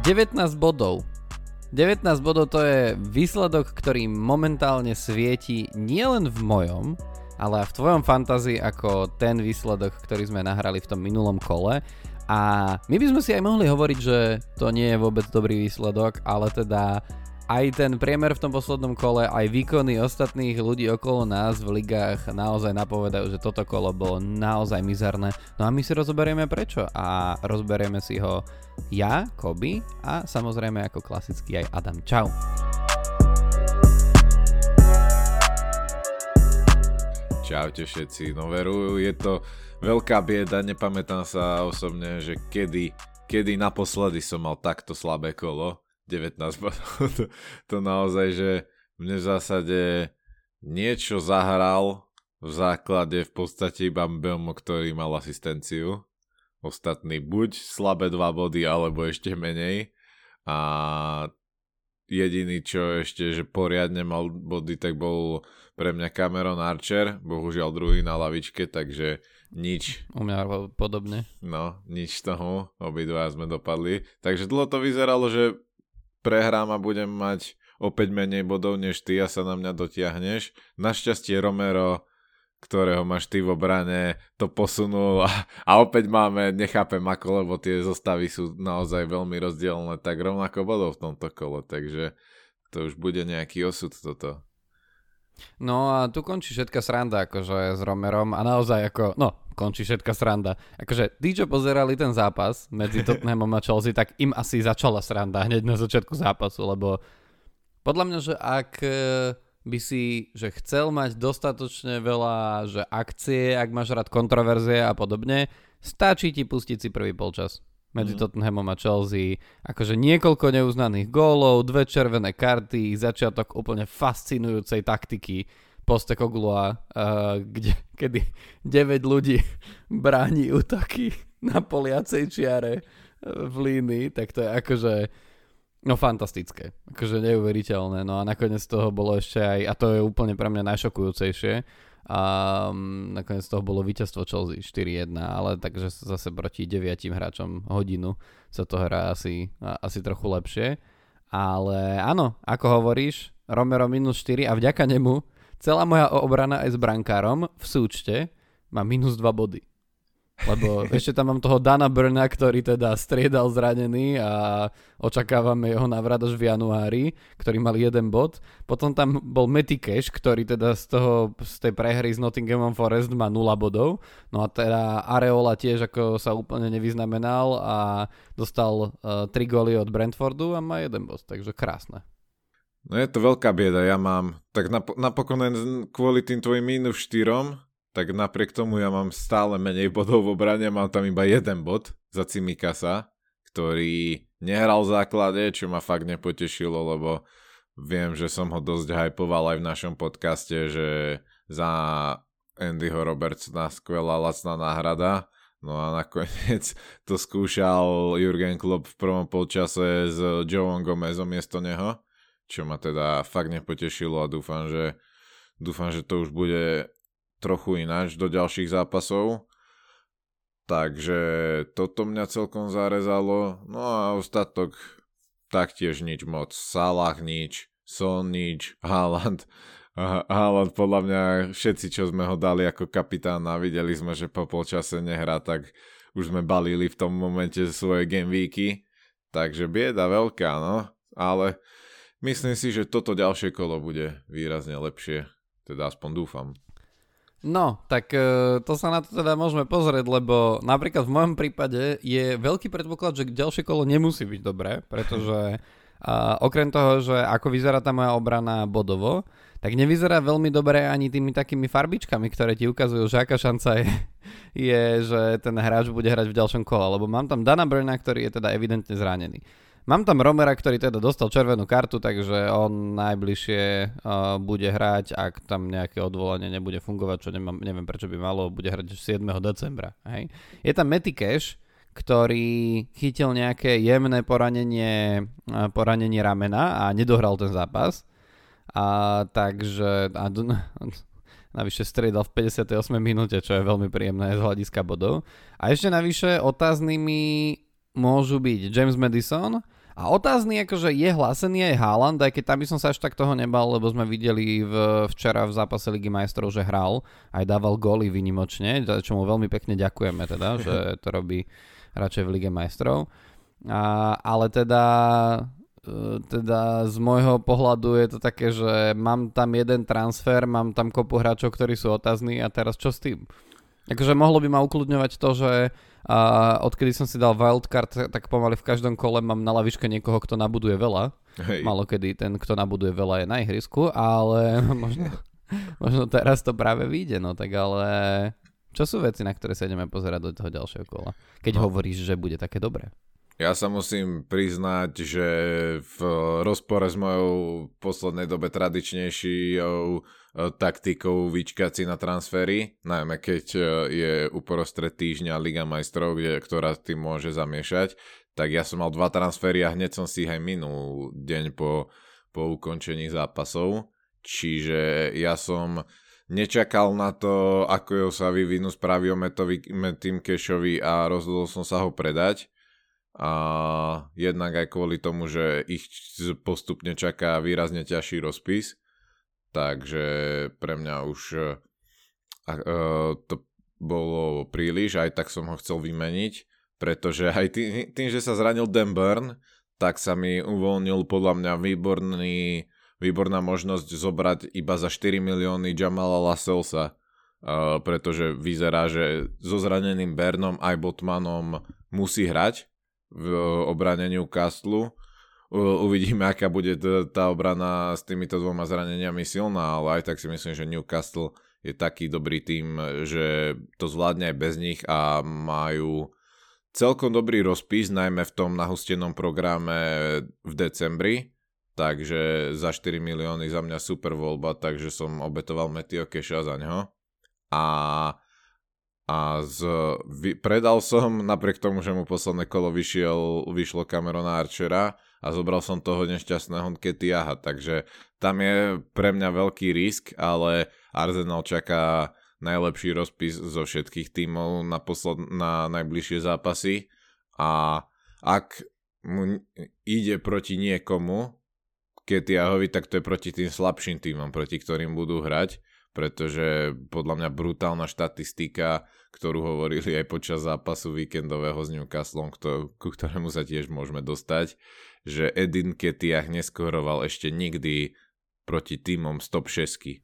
19 bodov. 19 bodov to je výsledok, ktorý momentálne svieti nielen v mojom, ale aj v tvojom fantázii ako ten výsledok, ktorý sme nahrali v tom minulom kole. A my by sme si aj mohli hovoriť, že to nie je vôbec dobrý výsledok, ale teda aj ten priemer v tom poslednom kole, aj výkony ostatných ľudí okolo nás v ligách naozaj napovedajú, že toto kolo bolo naozaj mizerné. No a my si rozoberieme prečo a rozberieme si ho ja, Koby a samozrejme ako klasicky aj Adam. Čau. Čaute všetci, no veru, je to veľká bieda, nepamätám sa osobne, že kedy, kedy naposledy som mal takto slabé kolo 19 bodov. to, to naozaj, že mne v zásade niečo zahral v základe v podstate iba Belmo, ktorý mal asistenciu. Ostatní buď slabé dva body, alebo ešte menej. A jediný, čo ešte, že poriadne mal body, tak bol pre mňa Cameron Archer, bohužiaľ druhý na lavičke, takže nič. U mňa podobne. No, nič z toho, obidva sme dopadli. Takže dlho to vyzeralo, že prehrám a budem mať opäť menej bodov než ty a sa na mňa dotiahneš. Našťastie Romero, ktorého máš ty v obrane, to posunul a, a opäť máme, nechápem ako, lebo tie zostavy sú naozaj veľmi rozdielne, tak rovnako bodov v tomto kole, takže to už bude nejaký osud toto. No a tu končí všetka sranda akože s Romerom a naozaj ako, no končí všetka sranda. Akože tí, čo pozerali ten zápas medzi Tottenhamom a Chelsea, tak im asi začala sranda hneď na začiatku zápasu, lebo podľa mňa, že ak e, by si, že chcel mať dostatočne veľa, že akcie, ak máš rád kontroverzie a podobne, stačí ti pustiť si prvý polčas medzi mm. Tottenhamom a Chelsea. Akože niekoľko neuznaných gólov, dve červené karty, začiatok úplne fascinujúcej taktiky Postekoglua, uh, kde, kedy 9 ľudí bráni útoky na poliacej čiare uh, v línii, tak to je akože no fantastické, akože neuveriteľné. No a nakoniec toho bolo ešte aj, a to je úplne pre mňa najšokujúcejšie, a um, nakoniec toho bolo víťazstvo Chelsea 4-1, ale takže zase proti deviatim hráčom hodinu sa to hrá asi, asi trochu lepšie. Ale áno, ako hovoríš, Romero minus 4 a vďaka nemu celá moja obrana aj s brankárom v súčte má minus 2 body. Lebo ešte tam mám toho Dana Brna, ktorý teda striedal zranený a očakávame jeho návrat až v januári, ktorý mal jeden bod. Potom tam bol Matty Cash, ktorý teda z, toho, z tej prehry s Nottinghamom Forest má 0 bodov. No a teda Areola tiež ako sa úplne nevyznamenal a dostal uh, 3 góly od Brentfordu a má jeden bod, takže krásne. No je to veľká bieda, ja mám, tak nap- napokon kvôli tým tvojim minus 4, tak napriek tomu ja mám stále menej bodov v obrane, mám tam iba jeden bod za Cimikasa, ktorý nehral v základe, čo ma fakt nepotešilo, lebo viem, že som ho dosť hypoval aj v našom podcaste, že za Andyho Robertsona skvelá lacná náhrada, No a nakoniec to skúšal Jurgen Klopp v prvom polčase s Joeom Gomezom miesto neho čo ma teda fakt nepotešilo a dúfam, že, dúfam, že to už bude trochu ináč do ďalších zápasov. Takže toto mňa celkom zarezalo. No a ostatok taktiež nič moc. Salah nič, Son nič, Haaland. Haaland podľa mňa všetci, čo sme ho dali ako kapitána, videli sme, že po polčase nehrá, tak už sme balili v tom momente svoje game weeky. Takže bieda veľká, no. Ale Myslím si, že toto ďalšie kolo bude výrazne lepšie, teda aspoň dúfam. No, tak e, to sa na to teda môžeme pozrieť, lebo napríklad v mojom prípade je veľký predpoklad, že ďalšie kolo nemusí byť dobré, pretože a okrem toho, že ako vyzerá tá moja obrana bodovo, tak nevyzerá veľmi dobre ani tými takými farbičkami, ktoré ti ukazujú, že aká šanca je, je že ten hráč bude hrať v ďalšom kole, lebo mám tam Dana Brna, ktorý je teda evidentne zranený. Mám tam Romera, ktorý teda dostal červenú kartu, takže on najbližšie uh, bude hrať, ak tam nejaké odvolanie nebude fungovať, čo nemám, neviem prečo by malo, bude hrať 7. decembra. Hej. Je tam Matty Cash, ktorý chytil nejaké jemné poranenie, uh, poranenie ramena a nedohral ten zápas. A takže a, navyše striedal v 58. minúte, čo je veľmi príjemné z hľadiska bodov. A ešte navyše otáznymi môžu byť James Madison, A otázny akože je hlásený aj Haaland, aj keď tam by som sa až tak toho nebal, lebo sme videli v, včera v zápase Ligy majstrov, že hral, aj dával góly vynimočne, čo mu veľmi pekne ďakujeme teda, že to robí radšej v Lige majstrov. A, ale teda e, teda z môjho pohľadu je to také, že mám tam jeden transfer, mám tam kopu hráčov, ktorí sú otázni a teraz čo s tým? Akože mohlo by ma ukludňovať to, že a odkedy som si dal wildcard, tak pomaly v každom kole mám na lavičke niekoho, kto nabuduje veľa. Hej. Malo kedy ten, kto nabuduje veľa je na ihrisku, ale možno, možno teraz to práve vyjde, no tak ale čo sú veci, na ktoré sa ideme pozerať do toho ďalšieho kola? Keď no. hovoríš, že bude také dobré. Ja sa musím priznať, že v rozpore s mojou poslednej dobe tradičnejšou E, taktikou vyčkať si na transfery, najmä keď e, je uprostred týždňa Liga majstrov, kde, ktorá tým môže zamiešať, tak ja som mal dva transfery a hneď som si ich aj minul deň po, po ukončení zápasov, čiže ja som nečakal na to, ako sa vyvinú správy o Metim Kešovi a rozhodol som sa ho predať. A jednak aj kvôli tomu, že ich postupne čaká výrazne ťažší rozpis takže pre mňa už uh, uh, to bolo príliš, aj tak som ho chcel vymeniť, pretože aj tým, tým že sa zranil Dan Burn, tak sa mi uvoľnil podľa mňa výborný, výborná možnosť zobrať iba za 4 milióny Jamala Lasselsa, uh, pretože vyzerá, že so zraneným Bernom aj Botmanom musí hrať v obrane Newcastle uvidíme, aká bude tá obrana s týmito dvoma zraneniami silná, ale aj tak si myslím, že Newcastle je taký dobrý tým, že to zvládne aj bez nich a majú celkom dobrý rozpis, najmä v tom nahustenom programe v decembri, takže za 4 milióny za mňa super voľba, takže som obetoval Metio Keša za ňo. A a z, vy, predal som, napriek tomu, že mu posledné kolo vyšiel, vyšlo Camerona Archera, a zobral som toho nešťastného Ketiaha, takže tam je pre mňa veľký risk, ale Arsenal čaká najlepší rozpis zo všetkých tímov na, posled, na najbližšie zápasy. A ak mu ide proti niekomu, Ketiahovi, tak to je proti tým slabším týmom, proti ktorým budú hrať, pretože podľa mňa brutálna štatistika, ktorú hovorili aj počas zápasu víkendového s Newcastlom, ku ktorému sa tiež môžeme dostať, že Edin Ketiach neskoroval ešte nikdy proti týmom stop 6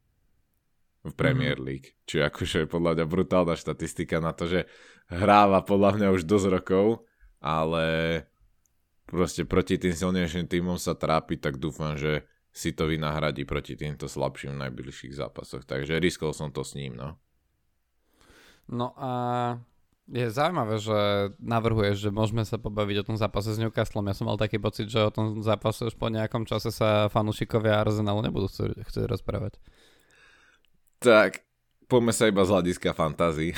v Premier mhm. League. Mm. Čiže akože podľa mňa brutálna štatistika na to, že hráva podľa mňa už dosť rokov, ale proste proti tým silnejším týmom sa trápi, tak dúfam, že si to vynahradí proti týmto slabším v najbližších zápasoch. Takže riskol som to s ním, no. No a je zaujímavé, že navrhuješ, že môžeme sa pobaviť o tom zápase s Newcastlom. Ja som mal taký pocit, že o tom zápase už po nejakom čase sa fanúšikovia Arsenalu nebudú chcieť, rozprávať. Tak, poďme sa iba z hľadiska fantázii.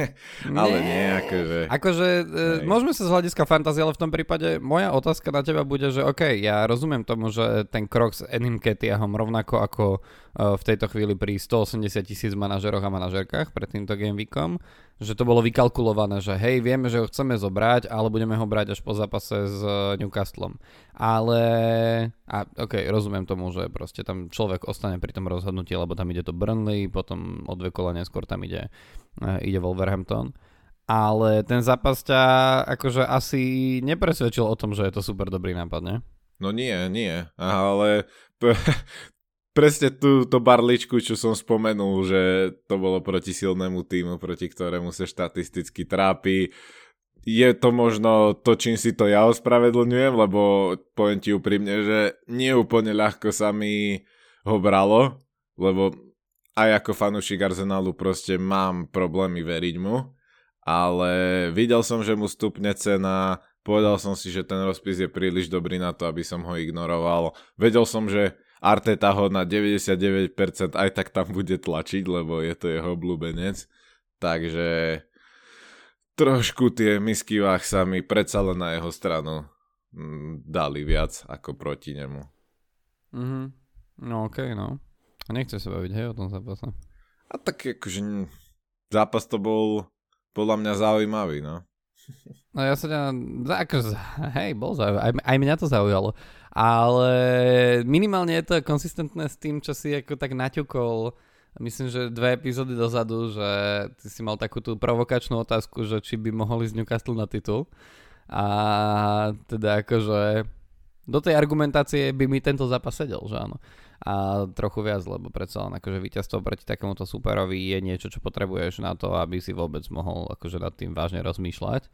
ale nie, akože... Akože, e, môžeme sa z hľadiska fantázii, ale v tom prípade moja otázka na teba bude, že OK, ja rozumiem tomu, že ten krok s Enim Ketiahom rovnako ako v tejto chvíli pri 180 tisíc manažeroch a manažerkách pred týmto game weekom, že to bolo vykalkulované, že hej, vieme, že ho chceme zobrať, ale budeme ho brať až po zápase s eh, Newcastlom. Ale, a ok, rozumiem tomu, že proste tam človek ostane pri tom rozhodnutí, lebo tam ide to Burnley, potom o dve kola neskôr tam ide, uh, ide Wolverhampton. Ale ten zápas ťa akože asi nepresvedčil o tom, že je to super dobrý nápad, ne? No nie, nie, ale presne tú to barličku, čo som spomenul, že to bolo proti silnému týmu, proti ktorému sa štatisticky trápi. Je to možno to, čím si to ja ospravedlňujem, lebo poviem ti úprimne, že nie úplne ľahko sa mi ho bralo, lebo aj ako fanúšik Arsenalu proste mám problémy veriť mu, ale videl som, že mu stupne cena, povedal som si, že ten rozpis je príliš dobrý na to, aby som ho ignoroval. Vedel som, že Arteta ho na 99% aj tak tam bude tlačiť, lebo je to jeho obľúbenec. Takže trošku tie misky váh sa mi predsa len na jeho stranu mm, dali viac ako proti nemu. Mhm. No okej, okay, no. A nechce sa baviť, hej, o tom zápase. A tak akože zápas to bol podľa mňa zaujímavý, no. No ja sa ťa, ako, hej, bol zaujímavé, aj, aj mňa to zaujalo. Ale minimálne je to konsistentné s tým, čo si ako tak naťukol myslím, že dve epizódy dozadu, že ty si mal takú tú provokačnú otázku, že či by mohli z Newcastle na titul. A teda akože do tej argumentácie by mi tento zápas sedel, že áno. A trochu viac, lebo predsa len akože víťazstvo proti takémuto superovi je niečo, čo potrebuješ na to, aby si vôbec mohol akože nad tým vážne rozmýšľať.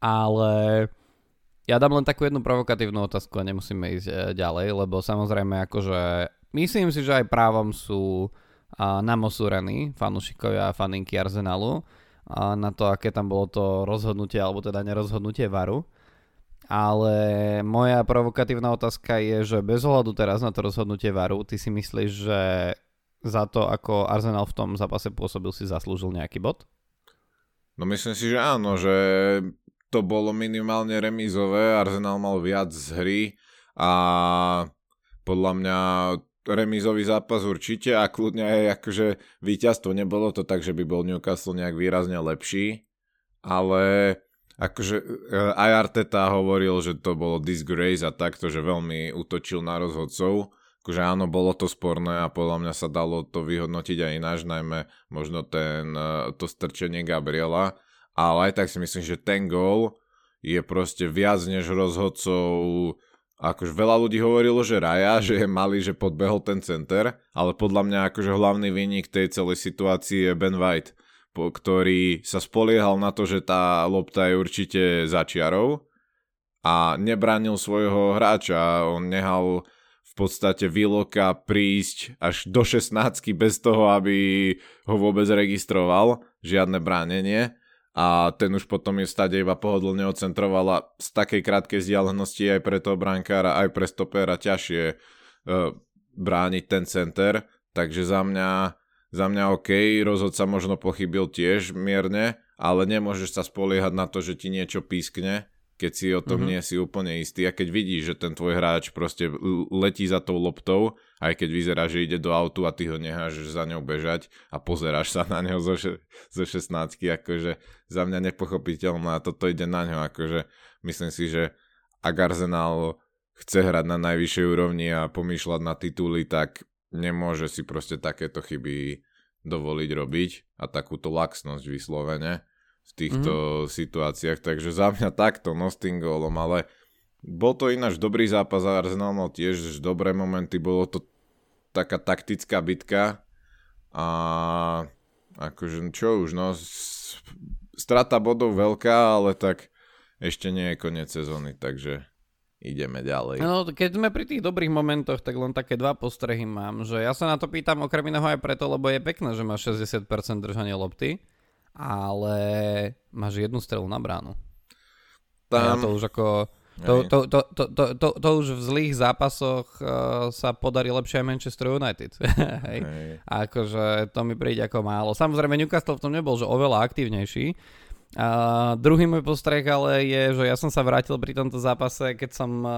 Ale ja dám len takú jednu provokatívnu otázku a nemusíme ísť e, ďalej, lebo samozrejme akože myslím si, že aj právom sú namosúrení fanúšikovia a faninky Arsenalu a na to, aké tam bolo to rozhodnutie, alebo teda nerozhodnutie VARu. Ale moja provokatívna otázka je, že bez ohľadu teraz na to rozhodnutie VARu, ty si myslíš, že za to, ako Arsenal v tom zápase pôsobil, si zaslúžil nejaký bod? No myslím si, že áno, že to bolo minimálne remízové, Arsenal mal viac z hry a podľa mňa remízový zápas určite a kľudne aj akože víťazstvo. Nebolo to tak, že by bol Newcastle nejak výrazne lepší, ale akože e, aj Arteta hovoril, že to bolo disgrace a takto, že veľmi útočil na rozhodcov. Akože áno, bolo to sporné a podľa mňa sa dalo to vyhodnotiť aj ináč, najmä možno ten, e, to strčenie Gabriela, ale aj tak si myslím, že ten gól je proste viac než rozhodcov. Akože veľa ľudí hovorilo, že Raja, že je malý, že podbehol ten center, ale podľa mňa akože hlavný výnik tej celej situácii je Ben White, po, ktorý sa spoliehal na to, že tá lopta je určite začiarov a nebránil svojho hráča. On nehal v podstate Viloka prísť až do 16 bez toho, aby ho vôbec registroval, žiadne bránenie a ten už potom je stade iba pohodlne ocentroval a z takej krátkej vzdialenosti aj pre toho brankára, aj pre stopera ťažšie uh, brániť ten center, takže za mňa, za mňa OK, rozhodca možno pochybil tiež mierne, ale nemôžeš sa spoliehať na to, že ti niečo pískne keď si o tom mm-hmm. nie si úplne istý a keď vidíš, že ten tvoj hráč proste letí za tou loptou, aj keď vyzerá, že ide do autu a ty ho neháš za ňou bežať a pozeráš sa na neho zo, še- zo 16 akože za mňa nepochopiteľné a toto ide na ňo, akože myslím si, že ak Arsenal chce hrať na najvyššej úrovni a pomýšľať na tituly, tak nemôže si proste takéto chyby dovoliť robiť a takúto laxnosť vyslovene v týchto mm-hmm. situáciách, takže za mňa takto, no s tým gólom, ale bol to ináč dobrý zápas a Arsenal mal tiež dobré momenty, bolo to taká taktická bitka a akože čo už, no strata bodov veľká, ale tak ešte nie je koniec sezóny, takže ideme ďalej. No, keď sme pri tých dobrých momentoch, tak len také dva postrehy mám, že ja sa na to pýtam okrem iného aj preto, lebo je pekné, že má 60% držanie lopty, ale máš jednu strelu na bránu. Tam... Ja to už ako... To, to, to, to, to, to, to už v zlých zápasoch uh, sa podarí lepšie aj Manchester United. Hej. Hej. Akože to mi príde ako málo. Samozrejme Newcastle v tom nebol, že oveľa aktívnejší. A druhý môj postreh ale je, že ja som sa vrátil pri tomto zápase, keď som uh,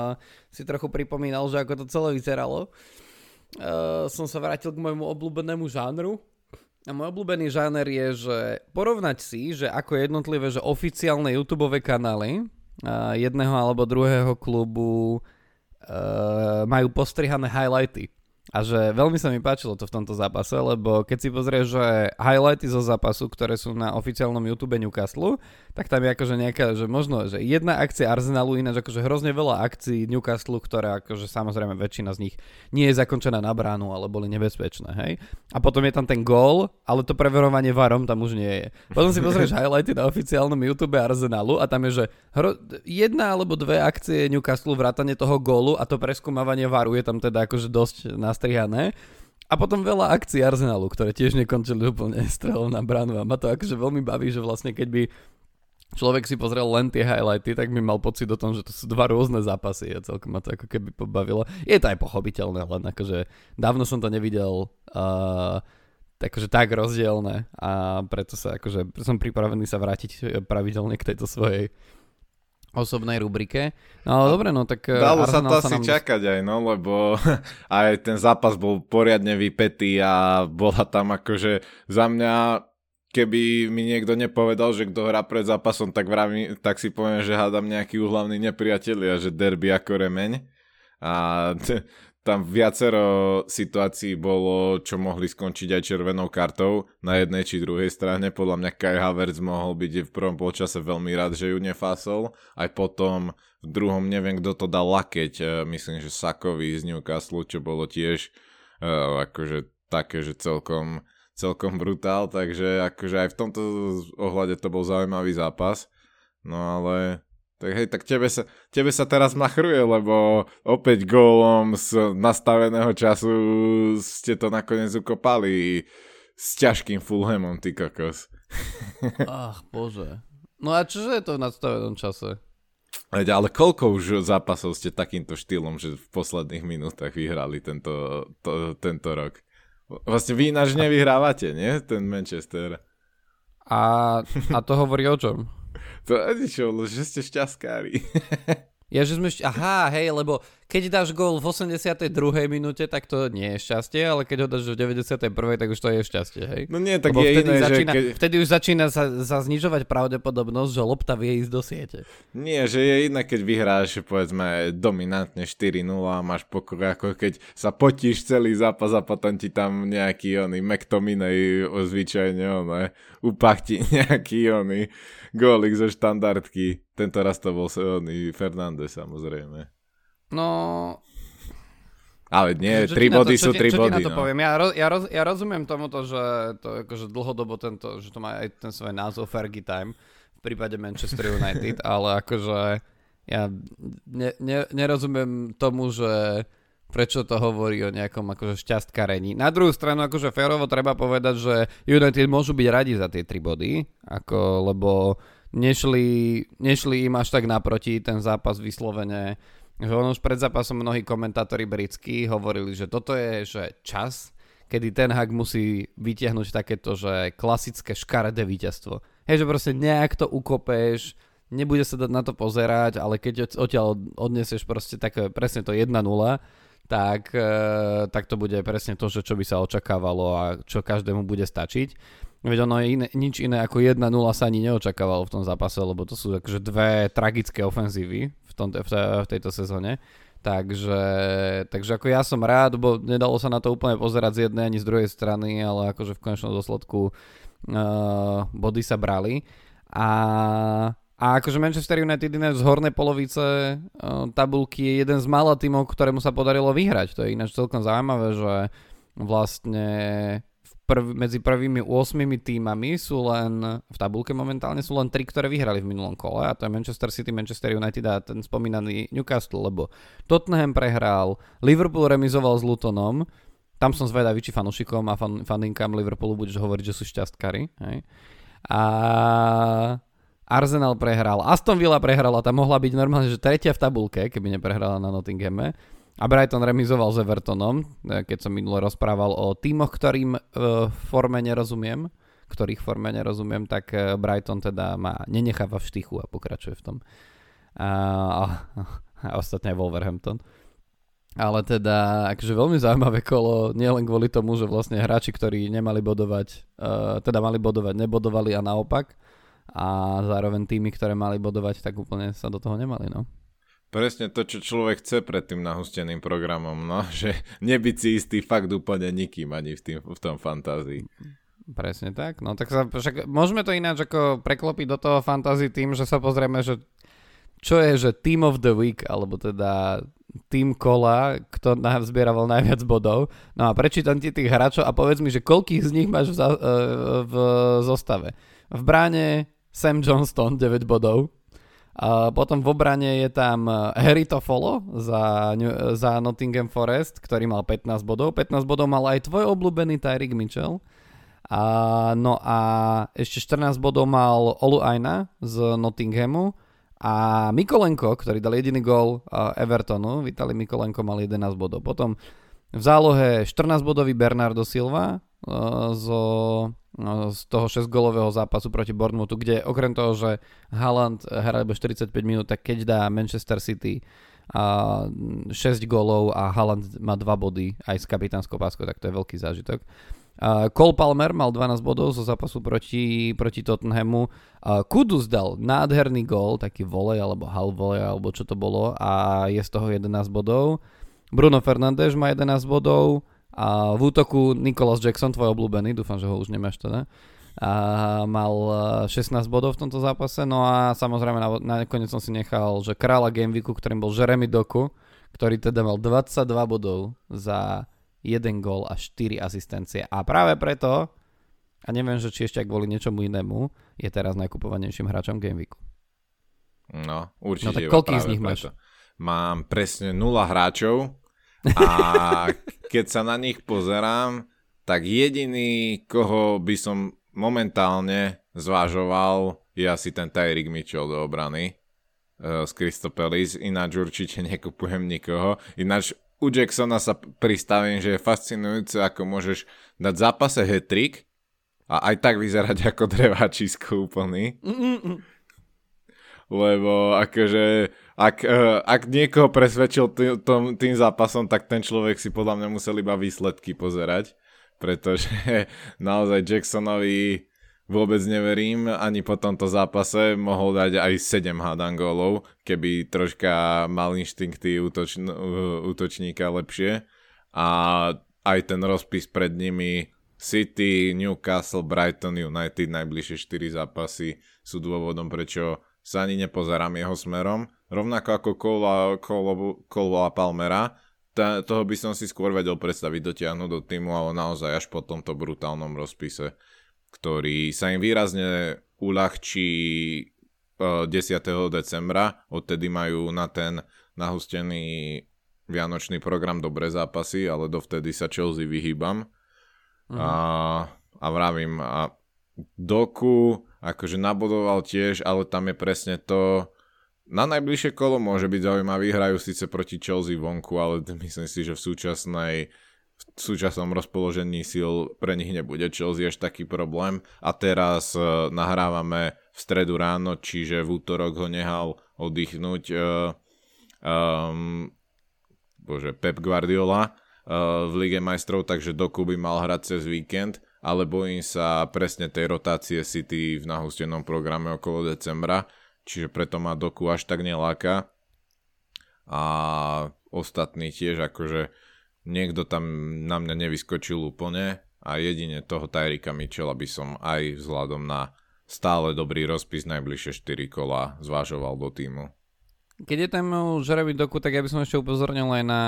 si trochu pripomínal, že ako to celé vyzeralo. Uh, som sa vrátil k môjmu obľúbenému žánru, a môj obľúbený žáner je, že porovnať si, že ako jednotlivé, že oficiálne YouTube kanály jedného alebo druhého klubu uh, majú postrihané highlighty. A že veľmi sa mi páčilo to v tomto zápase, lebo keď si pozrieš, že highlighty zo zápasu, ktoré sú na oficiálnom YouTube Newcastle, tak tam je akože nejaká, že možno, že jedna akcia Arsenalu, ináč akože hrozne veľa akcií Newcastle, ktoré akože samozrejme väčšina z nich nie je zakončená na bránu, ale boli nebezpečné, hej. A potom je tam ten gól, ale to preverovanie varom tam už nie je. Potom si pozrieš highlighty na oficiálnom YouTube Arsenalu a tam je, že hro, jedna alebo dve akcie Newcastle vrátane toho gólu a to preskúmavanie varu je tam teda akože dosť nastrihané. A potom veľa akcií Arsenalu, ktoré tiež nekončili úplne strelom na bránu a ma to akože veľmi baví, že vlastne keď by človek si pozrel len tie highlighty, tak mi mal pocit o tom, že to sú dva rôzne zápasy a celkom ma to ako keby pobavilo. Je to aj pochopiteľné, len akože dávno som to nevidel uh, akože tak rozdielne a preto sa akože som pripravený sa vrátiť pravidelne k tejto svojej osobnej rubrike. No ale dobre, no tak... Uh, Dalo sa to asi čakať aj, no, lebo aj ten zápas bol poriadne vypetý a bola tam akože za mňa keby mi niekto nepovedal, že kto hrá pred zápasom, tak, vravím, tak si poviem, že hádam nejaký úhlavný nepriatelia, že derby ako remeň. A t- tam viacero situácií bolo, čo mohli skončiť aj červenou kartou na jednej či druhej strane. Podľa mňa Kai Havertz mohol byť v prvom polčase veľmi rád, že ju nefásol. Aj potom v druhom neviem, kto to dal lakeť. E, myslím, že Sakovi z Newcastle, čo bolo tiež uh, akože také, že celkom, celkom brutál. Takže akože aj v tomto ohľade to bol zaujímavý zápas. No ale tak hej, tak tebe sa, tebe sa teraz machruje, lebo opäť gólom z nastaveného času ste to nakoniec ukopali s ťažkým Fulhamom, ty kokos. Ach, bože. No a čože je to v nastavenom čase? Ale koľko už zápasov ste takýmto štýlom, že v posledných minútach vyhrali tento, to, tento rok? Vlastne vy ináč nevyhrávate, nie? Ten Manchester. A, a to hovorí o čom? To čo, že ste šťastkári. Ja, že sme... Aha, hej, lebo keď dáš gól v 82. minúte, tak to nie je šťastie, ale keď ho dáš v 91. tak už to je šťastie, hej? No nie, tak lebo je vtedy, iné, začína, že keď... vtedy už začína sa, sa znižovať pravdepodobnosť, že lopta vie ísť do siete. Nie, že je iné, keď vyhráš, povedzme, dominantne 4-0 a máš pokoj, ako keď sa potíš celý zápas a potom ti tam nejaký oný McTominay zvyčajne, oné, upachti nejaký oný gólik zo štandardky. Tento raz to bol Sony Fernández samozrejme. No... Ale nie, tri body to, sú tri body. Čo to no. poviem? Ja, roz, ja, roz, ja rozumiem tomuto, že to akože dlhodobo tento, že to má aj ten svoj názov Fergie Time v prípade Manchester United, ale akože ja ne, ne, nerozumiem tomu, že prečo to hovorí o nejakom akože šťastkarení. Na druhú stranu, akože férovo treba povedať, že United môžu byť radi za tie tri body, ako, lebo nešli, nešli im až tak naproti ten zápas vyslovene. On už pred zápasom mnohí komentátori britskí hovorili, že toto je že čas, kedy ten hak musí vytiahnuť takéto, že klasické škaredé víťazstvo. Hej, že proste nejak to ukopeš, nebude sa dať na to pozerať, ale keď odtiaľ odnesieš proste také presne to 1-0, tak, e, tak to bude presne to, že čo by sa očakávalo a čo každému bude stačiť. Veď ono je iné, nič iné ako 1-0 sa ani neočakávalo v tom zápase, lebo to sú akože dve tragické ofenzívy tom, v, v tejto sezóne. Takže, takže ako ja som rád, bo nedalo sa na to úplne pozerať z jednej ani z druhej strany, ale akože v konečnom dôsledku uh, body sa brali. A, a akože Manchester United z hornej polovice uh, tabulky je jeden z mála tímov, ktorému sa podarilo vyhrať. To je ináč celkom zaujímavé, že vlastne prv, medzi prvými 8 týmami sú len, v tabulke momentálne sú len 3, ktoré vyhrali v minulom kole a to je Manchester City, Manchester United a ten spomínaný Newcastle, lebo Tottenham prehral, Liverpool remizoval s Lutonom, tam som zvedavý, či fanúšikom a fan, faninkám Liverpoolu budeš hovoriť, že sú šťastkári. Hej. A Arsenal prehral, Aston Villa prehrala, tam mohla byť normálne, že tretia v tabulke, keby neprehrala na Nottinghame. A Brighton remizoval s Evertonom, e, keď som minule rozprával o týmoch, ktorým v e, forme nerozumiem, ktorých forme nerozumiem, tak e, Brighton teda ma nenecháva v štychu a pokračuje v tom. A, a, a ostatne aj Wolverhampton. Ale teda, akože veľmi zaujímavé kolo, nielen kvôli tomu, že vlastne hráči, ktorí nemali bodovať, teda mali bodovať, nebodovali a naopak. A zároveň týmy, ktoré mali bodovať, tak úplne sa do toho nemali, no. Presne to, čo človek chce pred tým nahusteným programom, no, že nebyť si istý fakt úplne nikým ani v, tým, v tom fantázii. Presne tak, no tak sa, však môžeme to ináč ako preklopiť do toho fantázii tým, že sa pozrieme, že čo je, že Team of the Week, alebo teda tým kola, kto zbieral najviac bodov. No a prečítam ti tých hráčov a povedz mi, že koľkých z nich máš v, za, e, v zostave. V bráne Sam Johnston 9 bodov, potom v obrane je tam eh, Harry Toffolo za, za Nottingham Forest, ktorý mal 15 bodov. 15 bodov mal aj tvoj obľúbený Tyreek Mitchell. A, no a ešte 14 bodov mal Olu Aina z Nottinghamu. A Mikolenko, ktorý dal jediný gól eh, Evertonu, Vitali Mikolenko mal 11 bodov. Potom v zálohe 14-bodový Bernardo Silva zo No, z toho 6-golového zápasu proti Bournemouthu, kde okrem toho, že Haaland hrá iba 45 minút, tak keď dá Manchester City a 6 golov a Haaland má 2 body aj s kapitánskou páskou, tak to je veľký zážitok. Uh, Cole Palmer mal 12 bodov zo zápasu proti, proti Tottenhamu. Uh, Kudus dal nádherný gól, taký volej alebo halv volej alebo čo to bolo a je z toho 11 bodov. Bruno Fernández má 11 bodov a v útoku Nicholas Jackson, tvoj obľúbený, dúfam, že ho už nemáš teda, a mal 16 bodov v tomto zápase. No a samozrejme na, nakoniec som si nechal, že kráľa Gameweeku, ktorým bol Jeremy Doku, ktorý teda mal 22 bodov za 1 gól a 4 asistencie. A práve preto, a neviem, že či ešte kvôli niečomu inému, je teraz najkupovanejším hráčom Gameweeku. No, určite. No tak koľký z nich máš? Mám presne 0 hráčov a keď sa na nich pozerám, tak jediný, koho by som momentálne zvážoval, je asi ten Tyreek Mitchell do obrany uh, z Christopelis. Ináč určite nekupujem nikoho. Ináč u Jacksona sa pristavím, že je fascinujúce, ako môžeš dať zápase hetrik a aj tak vyzerať ako dreváčisko úplný. Lebo akože ak, uh, ak niekoho presvedčil tý, tým, zápasom, tak ten človek si podľa mňa musel iba výsledky pozerať. Pretože naozaj Jacksonovi vôbec neverím, ani po tomto zápase mohol dať aj 7 hádam gólov, keby troška mal inštinkty útoč, útočníka lepšie. A aj ten rozpis pred nimi City, Newcastle, Brighton, United, najbližšie 4 zápasy sú dôvodom, prečo sa ani nepozerám jeho smerom. Rovnako ako Cole a Palmera, tá, toho by som si skôr vedel predstaviť dotiahnuť do týmu, ale naozaj až po tomto brutálnom rozpise ktorý sa im výrazne uľahčí 10. E, decembra. Odtedy majú na ten nahustený vianočný program dobré zápasy, ale dovtedy sa Chelsea vyhýbam. Uh-huh. A, a vravím, a Doku akože nabodoval tiež, ale tam je presne to, na najbližšie kolo môže byť zaujímavý, hrajú síce proti Chelsea vonku, ale myslím si, že v súčasnej v súčasnom rozpoložení síl pre nich nebude Chelsea až taký problém. A teraz uh, nahrávame v stredu ráno, čiže v útorok ho nehal oddychnúť uh, um, bože, Pep Guardiola uh, v Lige majstrov, takže Doku by mal hrať cez víkend, ale bojím sa presne tej rotácie City v nahustenom programe okolo decembra, čiže preto ma Doku až tak neláka. A ostatní tiež akože niekto tam na mňa nevyskočil úplne a jedine toho Tyrika Mitchella by som aj vzhľadom na stále dobrý rozpis najbližšie 4 kola zvážoval do týmu. Keď je tam Jeremy Doku, tak ja by som ešte upozornil aj na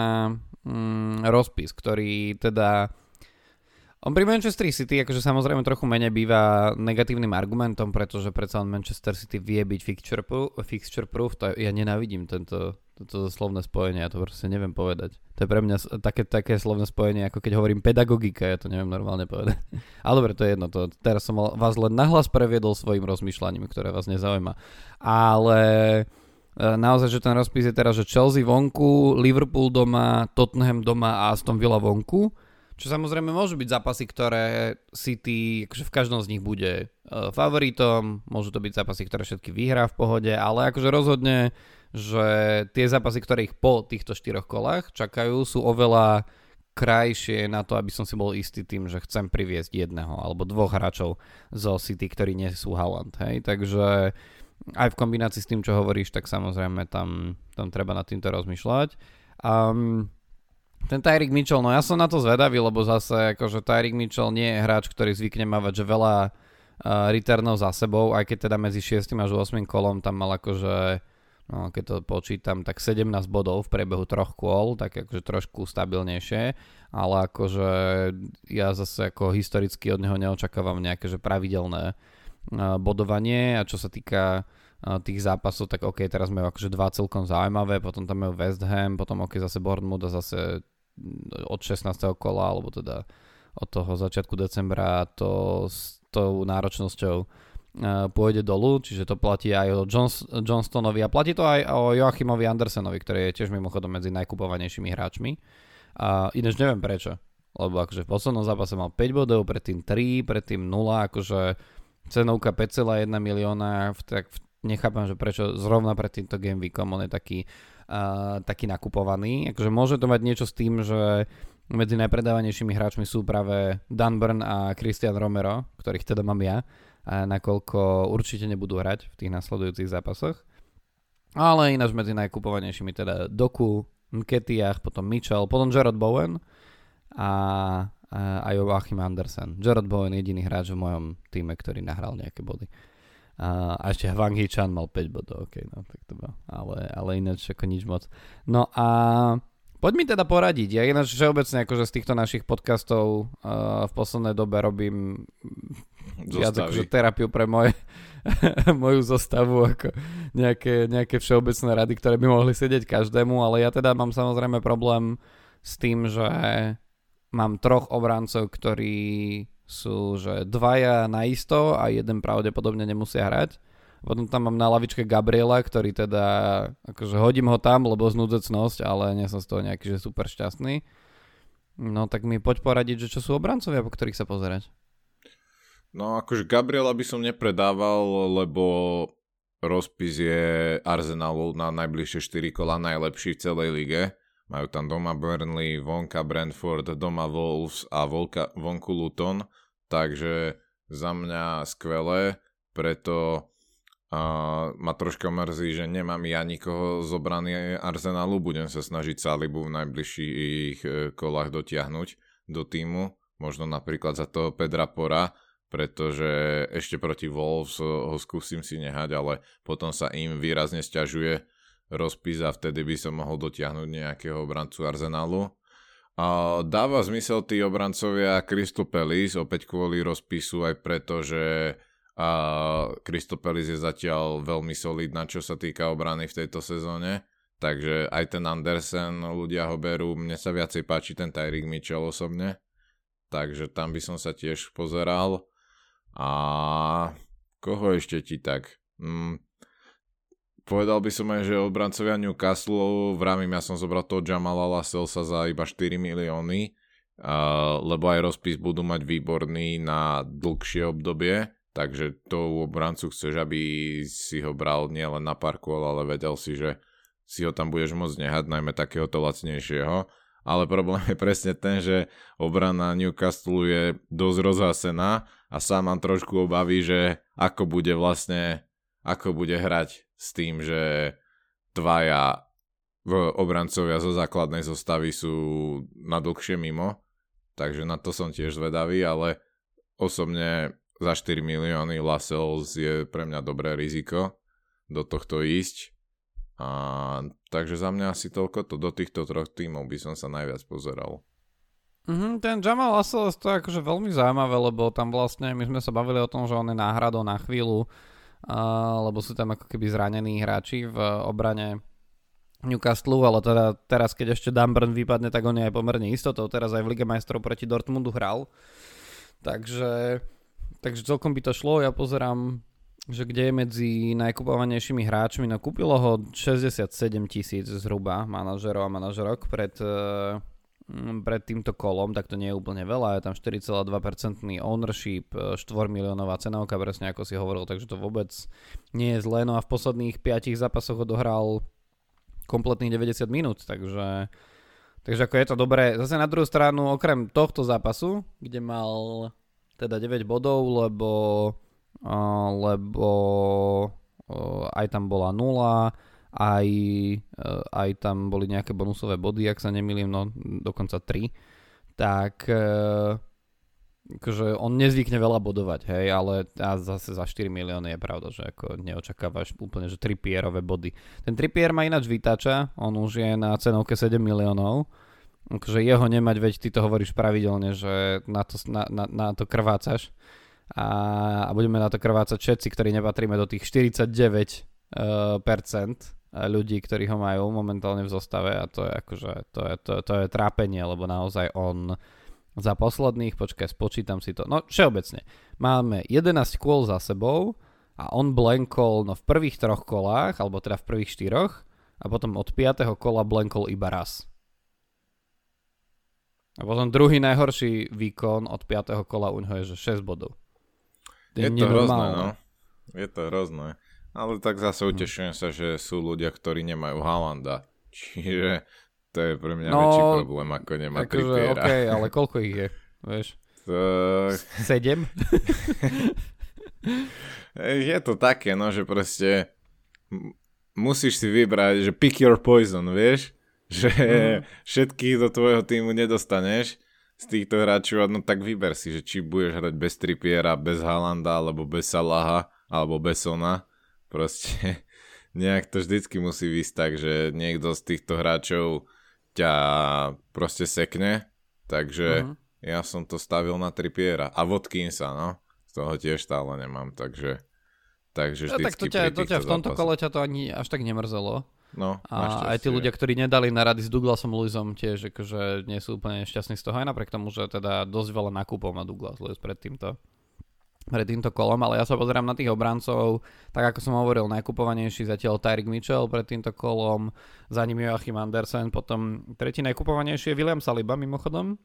mm, rozpis, ktorý teda on pri Manchester City akože samozrejme trochu menej býva negatívnym argumentom, pretože predsa len Manchester City vie byť fixture proof, fixture proof to ja nenávidím tento, toto slovné spojenie, ja to proste neviem povedať. To je pre mňa také, také slovné spojenie, ako keď hovorím pedagogika, ja to neviem normálne povedať. Ale dobre, to je jedno, to, teraz som vás len nahlas previedol svojim rozmýšľaním, ktoré vás nezaujíma. Ale e, naozaj, že ten rozpis je teraz, že Chelsea vonku, Liverpool doma, Tottenham doma a Aston Villa vonku. Čo samozrejme môžu byť zápasy, ktoré City, akože v každom z nich bude uh, favoritom, môžu to byť zápasy, ktoré všetky vyhrá v pohode, ale akože rozhodne že tie zápasy, ktoré ich po týchto štyroch kolách čakajú, sú oveľa krajšie na to, aby som si bol istý tým, že chcem priviesť jedného alebo dvoch hráčov zo City, ktorí nie sú Haaland. Hej? Takže aj v kombinácii s tým, čo hovoríš, tak samozrejme tam, tam treba nad týmto rozmýšľať. Um, ten Tyreek Mitchell, no ja som na to zvedavý, lebo zase akože Tyreek Mitchell nie je hráč, ktorý zvykne mávať že veľa uh, returnov za sebou, aj keď teda medzi 6 až 8 kolom tam mal akože no, keď to počítam, tak 17 bodov v priebehu troch kôl, tak akože trošku stabilnejšie, ale akože ja zase ako historicky od neho neočakávam nejaké že pravidelné uh, bodovanie. A čo sa týka uh, tých zápasov, tak ok, teraz majú akože dva celkom zaujímavé, potom tam majú West Ham, potom ok, zase Bournemouth a zase od 16. kola, alebo teda od toho začiatku decembra to s tou náročnosťou pôjde dolu, čiže to platí aj o Johns- Johnstonovi a platí to aj o Joachimovi Andersenovi, ktorý je tiež mimochodom medzi najkupovanejšími hráčmi. A ináč neviem prečo, lebo akože v poslednom zápase mal 5 bodov, predtým 3, predtým 0, akože cenovka 5,1 milióna, tak nechápem, že prečo zrovna pred týmto game weekom on je taký, uh, taký nakupovaný. Akože môže to mať niečo s tým, že medzi najpredávanejšími hráčmi sú práve Dan Burn a Christian Romero, ktorých teda mám ja, a nakoľko určite nebudú hrať v tých nasledujúcich zápasoch. Ale ináč medzi najkupovanejšími teda Doku, Nketiah, potom Mitchell, potom Jared Bowen a, a, a Joachim Andersen. Jared Bowen je jediný hráč v mojom týme, ktorý nahral nejaké body. A, a ešte Hwang Hee-chan mal 5 bodov, okay, no, tak to bol. Ale, ale ináč ako nič moc. No a Poď mi teda poradiť. Ja ináč všeobecne akože z týchto našich podcastov uh, v poslednej dobe robím viac akože terapiu pre moje, moju zostavu ako nejaké, nejaké všeobecné rady, ktoré by mohli sedieť každému, ale ja teda mám samozrejme problém s tým, že mám troch obrancov, ktorí sú že dvaja na isto a jeden pravdepodobne nemusia hrať potom tam mám na lavičke Gabriela, ktorý teda, akože hodím ho tam, lebo znudzecnosť, ale nie som z toho nejaký, že super šťastný. No tak mi poď poradiť, že čo sú obrancovia, po ktorých sa pozerať. No akože Gabriela by som nepredával, lebo rozpis je Arsenalu na najbližšie 4 kola najlepší v celej lige. Majú tam doma Burnley, vonka Brentford, doma Wolves a vonku Luton. Takže za mňa skvelé, preto a ma troška mrzí, že nemám ja nikoho zobraný Arsenalu, budem sa snažiť Salibu v najbližších e, kolách dotiahnuť do týmu, možno napríklad za toho Pedra Pora, pretože ešte proti Wolves ho skúsim si nehať, ale potom sa im výrazne stiažuje rozpis a vtedy by som mohol dotiahnuť nejakého obrancu Arsenalu. Dáva zmysel tí obrancovia Palace, opäť kvôli rozpisu, aj preto, že Kristopelis je zatiaľ veľmi solidná, čo sa týka obrany v tejto sezóne. Takže aj ten Andersen, ľudia ho berú, mne sa viacej páči ten Tyreek Mitchell osobne. Takže tam by som sa tiež pozeral. A koho ešte ti tak? Hmm. Povedal by som aj, že obrancovia Newcastle, vravím, ja som zobral toho Jamala Lasselsa za iba 4 milióny, uh, lebo aj rozpis budú mať výborný na dlhšie obdobie Takže to obrancu chceš, aby si ho bral nielen na parku, ale vedel si, že si ho tam budeš môcť nehať, najmä takéhoto lacnejšieho. Ale problém je presne ten, že obrana Newcastle je dosť rozhásená a sám mám trošku obavy, že ako bude vlastne, ako bude hrať s tým, že dvaja obrancovia zo základnej zostavy sú na dlhšie mimo. Takže na to som tiež zvedavý, ale osobne za 4 milióny Lascelles je pre mňa dobré riziko do tohto ísť. A, takže za mňa asi toľko to do týchto troch tímov by som sa najviac pozeral. Mm-hmm, ten Jamal Lascelles to je akože veľmi zaujímavé, lebo tam vlastne my sme sa bavili o tom, že on je náhradou na chvíľu, lebo sú tam ako keby zranení hráči v obrane Newcastle, ale teda teraz keď ešte Dunburn vypadne, tak on je aj pomerne istotou. Teraz aj v Lige majstrov proti Dortmundu hral. Takže takže celkom by to šlo. Ja pozerám, že kde je medzi najkupovanejšími hráčmi. No kúpilo ho 67 tisíc zhruba manažerov a manažerok pred, eh, pred týmto kolom, tak to nie je úplne veľa. Je tam 4,2% ownership, 4 eh, miliónová cenovka, presne ako si hovoril, takže to vôbec nie je zlé. No a v posledných 5 zápasoch odohral kompletných 90 minút, takže Takže ako je to dobré. Zase na druhú stranu, okrem tohto zápasu, kde mal teda 9 bodov, lebo, lebo uh, aj tam bola 0, aj, uh, aj tam boli nejaké bonusové body, ak sa nemýlim, no dokonca 3, tak uh, akože on nezvykne veľa bodovať, hej, ale a zase za 4 milióny je pravda, že ako neočakávaš úplne, že Trippierové body. Ten Trippier má ináč vytača, on už je na cenovke 7 miliónov, akože jeho nemať, veď ty to hovoríš pravidelne, že na to, na, na, na to krvácaš. A, a budeme na to krvácať všetci, ktorí nepatríme do tých 49% uh, percent ľudí, ktorí ho majú momentálne v zostave a to je akože, to je, to, to je trápenie, lebo naozaj on za posledných, počkaj, spočítam si to, no všeobecne, máme 11 kôl za sebou a on blankol no v prvých troch kolách, alebo teda v prvých štyroch a potom od 5. kola blankol iba raz. A potom druhý najhorší výkon od 5. kola u neho je, že 6 bodov. To je, je to hrozné, no. Je to hrozné. Ale tak zase hm. utešujem sa, že sú ľudia, ktorí nemajú Halanda. Čiže To je pre mňa no, väčší problém, ako nemá akože, Trippiera. OK, ale koľko ich je, vieš? To... Sedem? je to také, no, že proste musíš si vybrať, že pick your poison, vieš? Že mm. všetkých do tvojho týmu nedostaneš z týchto hráčov, no tak vyber si, že či budeš hrať bez Trippiera, bez Halanda, alebo bez Salaha, alebo bez Sona. Proste nejak to vždycky musí výsť tak, že niekto z týchto hráčov ťa proste sekne, takže mm. ja som to stavil na Trippiera a Watkinsa, no. Z toho tiež stále nemám, takže takže vždycky ja, tak to ťa, to ťa v tomto kole ťa to ani až tak nemrzelo. No, a aj tí ľudia, ktorí nedali na rady s Douglasom Luisom tiež akože nie sú úplne šťastní z toho, aj napriek tomu, že teda dosť veľa nakúpov má Douglas Luis pred týmto pred týmto kolom, ale ja sa pozerám na tých obrancov, tak ako som hovoril, najkupovanejší zatiaľ Tyrik Mitchell pred týmto kolom, za ním Joachim Andersen, potom tretí najkupovanejší je William Saliba mimochodom.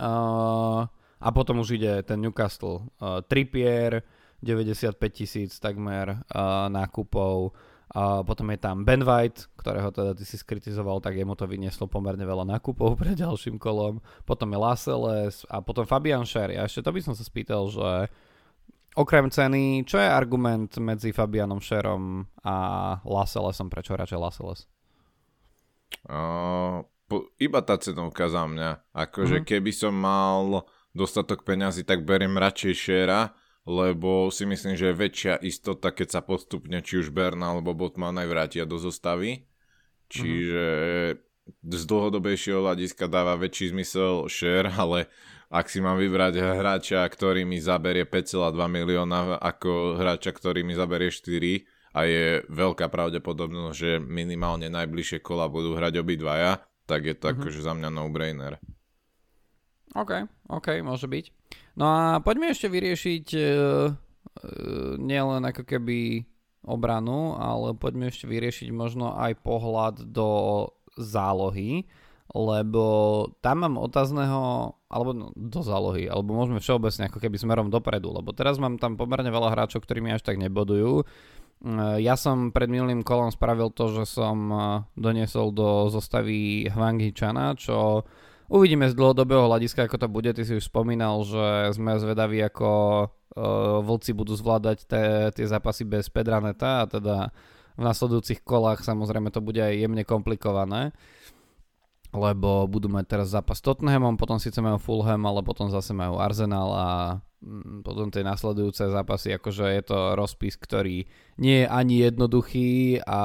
Uh, a potom už ide ten Newcastle. Uh, Trippier, 95 tisíc takmer uh, nákupov, a potom je tam Ben White, ktorého teda ty si skritizoval, tak jemu to vynieslo pomerne veľa nákupov pre ďalším kolom. Potom je Lascelles a potom Fabian Scher. Ja ešte to by som sa spýtal, že okrem ceny, čo je argument medzi Fabianom Scherom a Lascellesom? Prečo radšej Lascelles? Uh, po, iba tá cenovka za mňa. Akože mm-hmm. keby som mal dostatok peňazí, tak beriem radšej Schera, lebo si myslím, že je väčšia istota, keď sa postupne či už Berna alebo Botman aj vrátia do zostavy. Čiže mm-hmm. z dlhodobejšieho hľadiska dáva väčší zmysel share, ale ak si mám vybrať hráča, ktorý mi zaberie 5,2 milióna ako hráča, ktorý mi zaberie 4 a je veľká pravdepodobnosť, že minimálne najbližšie kola budú hrať obidvaja, tak je to mm-hmm. akože za mňa no-brainer. OK, OK, môže byť. No a poďme ešte vyriešiť uh, uh, nielen ako keby obranu, ale poďme ešte vyriešiť možno aj pohľad do zálohy, lebo tam mám otázneho, alebo no, do zálohy, alebo môžeme všeobecne ako keby smerom dopredu, lebo teraz mám tam pomerne veľa hráčov, ktorí mi až tak nebodujú. Ja som pred minulým kolom spravil to, že som doniesol do zostavy Hwang čo Uvidíme z dlhodobého hľadiska, ako to bude. Ty si už spomínal, že sme zvedaví, ako uh, vlci budú zvládať te, tie zápasy bez Pedraneta a teda v nasledujúcich kolách samozrejme to bude aj jemne komplikované lebo budú mať teraz zápas s Tottenhamom, potom síce majú Fulham, ale potom zase majú Arsenal a mm, potom tie nasledujúce zápasy, akože je to rozpis, ktorý nie je ani jednoduchý, a,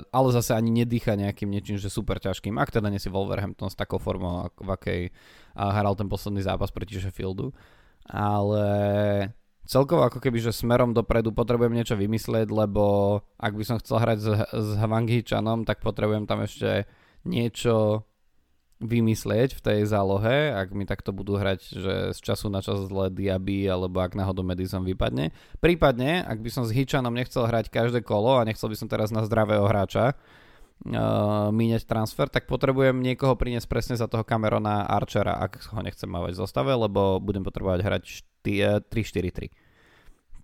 ale zase ani nedýcha nejakým niečím, že super ťažkým, ak teda nie si Wolverhampton s takou formou, v akej hral ten posledný zápas proti Sheffieldu. Ale celkovo ako keby, že smerom dopredu potrebujem niečo vymyslieť, lebo ak by som chcel hrať s, s Hwanghičanom, tak potrebujem tam ešte niečo vymyslieť v tej zálohe, ak mi takto budú hrať, že z času na čas zle Diaby, alebo ak náhodou Madison vypadne. Prípadne, ak by som s Hičanom nechcel hrať každé kolo a nechcel by som teraz na zdravého hráča uh, míňať transfer, tak potrebujem niekoho priniesť presne za toho Camerona Archera, ak ho nechcem mávať v zostave, lebo budem potrebovať hrať 3-4-3.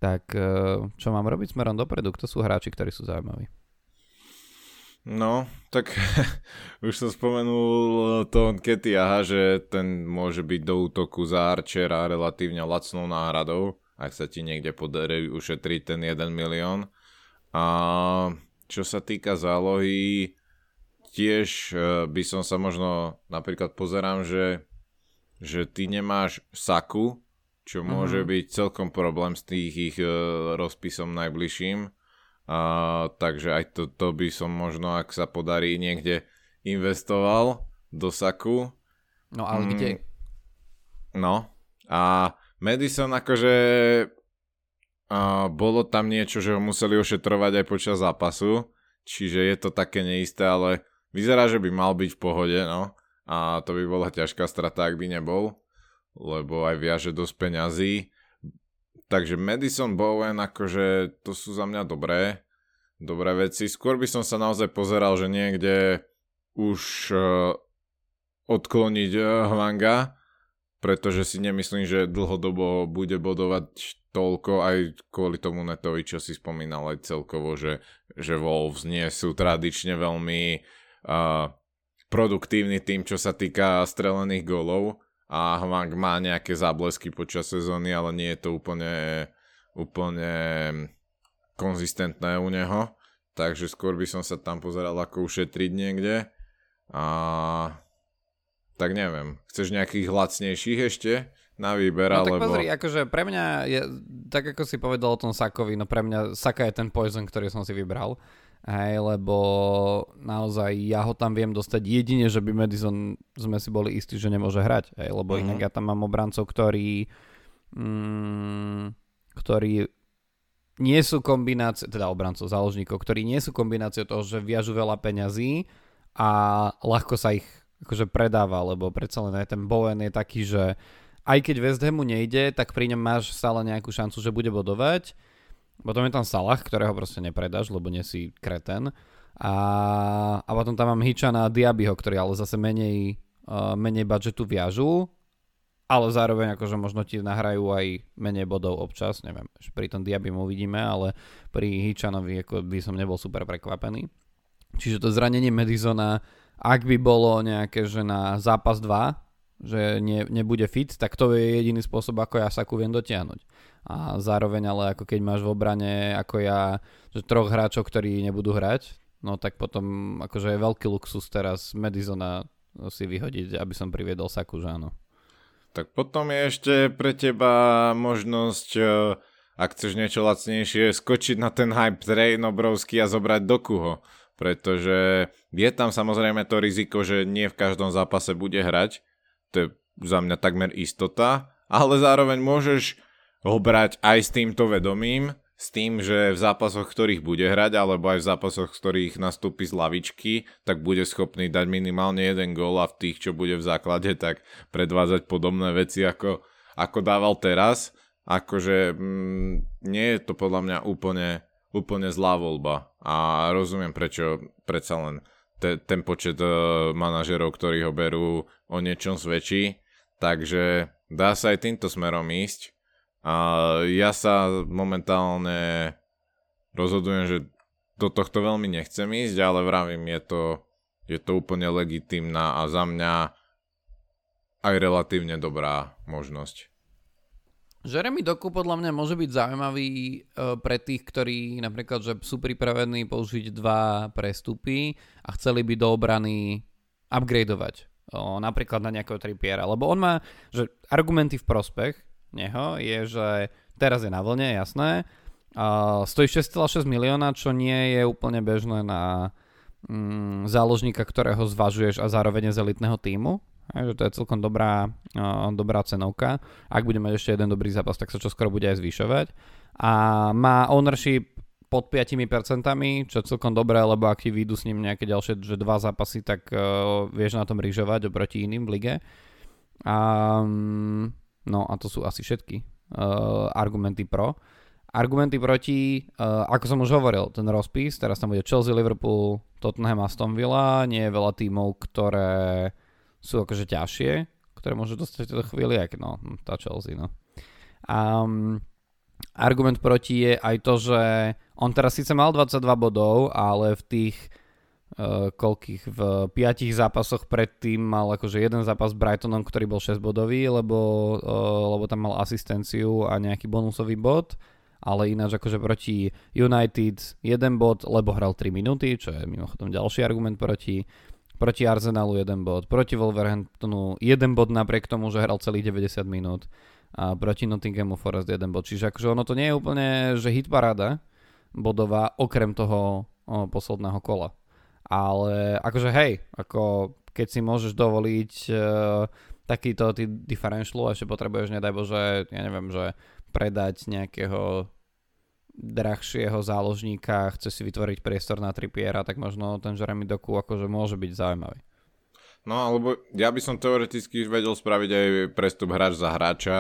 Tak uh, čo mám robiť smerom dopredu? Kto sú hráči, ktorí sú zaujímaví? No, tak už som spomenul to aha, že ten môže byť do útoku za Archera relatívne lacnou náhradou, ak sa ti niekde podarí ušetriť ten 1 milión. A čo sa týka zálohy, tiež e, by som sa možno napríklad pozerám, že, že ty nemáš saku, čo môže mm-hmm. byť celkom problém s tých ich e, rozpisom najbližším a, takže aj to, to by som možno, ak sa podarí, niekde investoval do saku. No ale mm, kde? No. A Madison akože a, bolo tam niečo, že ho museli ošetrovať aj počas zápasu, čiže je to také neisté, ale vyzerá, že by mal byť v pohode, no. A to by bola ťažká strata, ak by nebol, lebo aj viaže dosť peňazí Takže Madison Bowen, akože to sú za mňa dobré, dobré veci. Skôr by som sa naozaj pozeral, že niekde už uh, odkloniť uh, Hwanga, pretože si nemyslím, že dlhodobo bude bodovať toľko aj kvôli tomu netovi, čo si spomínal aj celkovo, že, že Wolves nie sú tradične veľmi uh, produktívny tým, čo sa týka strelených golov a Hwang má nejaké záblesky počas sezóny, ale nie je to úplne, úplne konzistentné u neho. Takže skôr by som sa tam pozeral, ako ušetriť niekde. A tak neviem, chceš nejakých lacnejších ešte na výber, no, alebo... tak pozri, akože pre mňa, je, tak ako si povedal o tom Sakovi, no pre mňa Saka je ten poison, ktorý som si vybral. Hej, lebo naozaj ja ho tam viem dostať jedine, že by Madison sme si boli istí, že nemôže hrať. Hej, lebo mm-hmm. inak ja tam mám obrancov, ktorí mm, ktorí nie sú kombinácie, teda obrancov, záložníkov, ktorí nie sú kombináciou toho, že viažu veľa peňazí a ľahko sa ich akože predáva, lebo predsa len aj ten Bowen je taký, že aj keď West Hamu nejde, tak pri ňom máš stále nejakú šancu, že bude bodovať potom je tam Salah, ktorého proste nepredáš, lebo nie si kreten. A, a potom tam mám Hičana a Diabyho, ktorí ale zase menej, uh, menej budžetu viažú, ale zároveň akože možno ti nahrajú aj menej bodov občas, neviem, pri tom Diabym uvidíme, ale pri Hičanovi ako by som nebol super prekvapený. Čiže to zranenie Madisona, ak by bolo nejaké, že na zápas 2, že ne, nebude fit, tak to je jediný spôsob, ako ja sa viem dotiahnuť. A zároveň ale ako keď máš v obrane ako ja, že troch hráčov, ktorí nebudú hrať, no tak potom akože je veľký luxus teraz Madisona si vyhodiť, aby som priviedol Saku, že áno. Tak potom je ešte pre teba možnosť, e, ak chceš niečo lacnejšie, skočiť na ten hype train obrovský a zobrať Dokuho. Pretože je tam samozrejme to riziko, že nie v každom zápase bude hrať, to je za mňa takmer istota, ale zároveň môžeš ho brať aj s týmto vedomím, s tým, že v zápasoch, ktorých bude hrať, alebo aj v zápasoch, ktorých nastúpi z lavičky, tak bude schopný dať minimálne jeden gól a v tých, čo bude v základe, tak predvádzať podobné veci, ako, ako dával teraz. Akože mm, nie je to podľa mňa úplne, úplne zlá voľba a rozumiem, prečo predsa len te, ten počet uh, manažerov, ktorí ho berú, o niečom svedčí. Takže dá sa aj týmto smerom ísť. A ja sa momentálne rozhodujem, že do tohto veľmi nechcem ísť, ale vravím, je to, je to úplne legitimná a za mňa aj relatívne dobrá možnosť. Jeremy Doku podľa mňa môže byť zaujímavý e, pre tých, ktorí napríklad že sú pripravení použiť dva prestupy a chceli by do obrany upgradeovať. O, napríklad na nejakého tripiera. Lebo on má, že argumenty v prospech neho je, že teraz je na vlne, jasné. A stojí 6,6 milióna, čo nie je úplne bežné na mm, záložníka, ktorého zvažuješ a zároveň z elitného týmu. Takže to je celkom dobrá, uh, dobrá cenovka. Ak bude mať ešte jeden dobrý zápas, tak sa čo skoro bude aj zvyšovať. A má ownership pod 5%, čo je celkom dobré, lebo ak ti vyjdú s ním nejaké ďalšie že dva zápasy, tak uh, vieš na tom rýžovať oproti iným v lige. Um, no a to sú asi všetky uh, argumenty pro. Argumenty proti, uh, ako som už hovoril, ten rozpis, teraz tam bude Chelsea, Liverpool, Tottenham, Aston Villa, nie je veľa tímov, ktoré sú akože ťažšie, ktoré môžu dostať v tejto chvíli, ak no, tá Chelsea, no. Um, argument proti je aj to, že on teraz síce mal 22 bodov, ale v tých koľkých, v piatich zápasoch predtým mal akože jeden zápas s Brightonom, ktorý bol 6 bodový, lebo, uh, lebo tam mal asistenciu a nejaký bonusový bod ale ináč akože proti United jeden bod, lebo hral 3 minúty, čo je mimochodom ďalší argument proti proti Arsenalu jeden bod, proti Wolverhamptonu jeden bod napriek tomu, že hral celých 90 minút a proti Nottinghamu Forest jeden bod. Čiže akože ono to nie je úplne, že hit paráda bodová, okrem toho o, posledného kola. Ale akože hej, ako keď si môžeš dovoliť e, takýto ty differential, ešte potrebuješ, nedaj Bože, ja neviem, že predať nejakého drahšieho záložníka, chce si vytvoriť priestor na tripiera, tak možno ten Jeremy Doku akože môže byť zaujímavý. No alebo ja by som teoreticky vedel spraviť aj prestup hráč za hráča,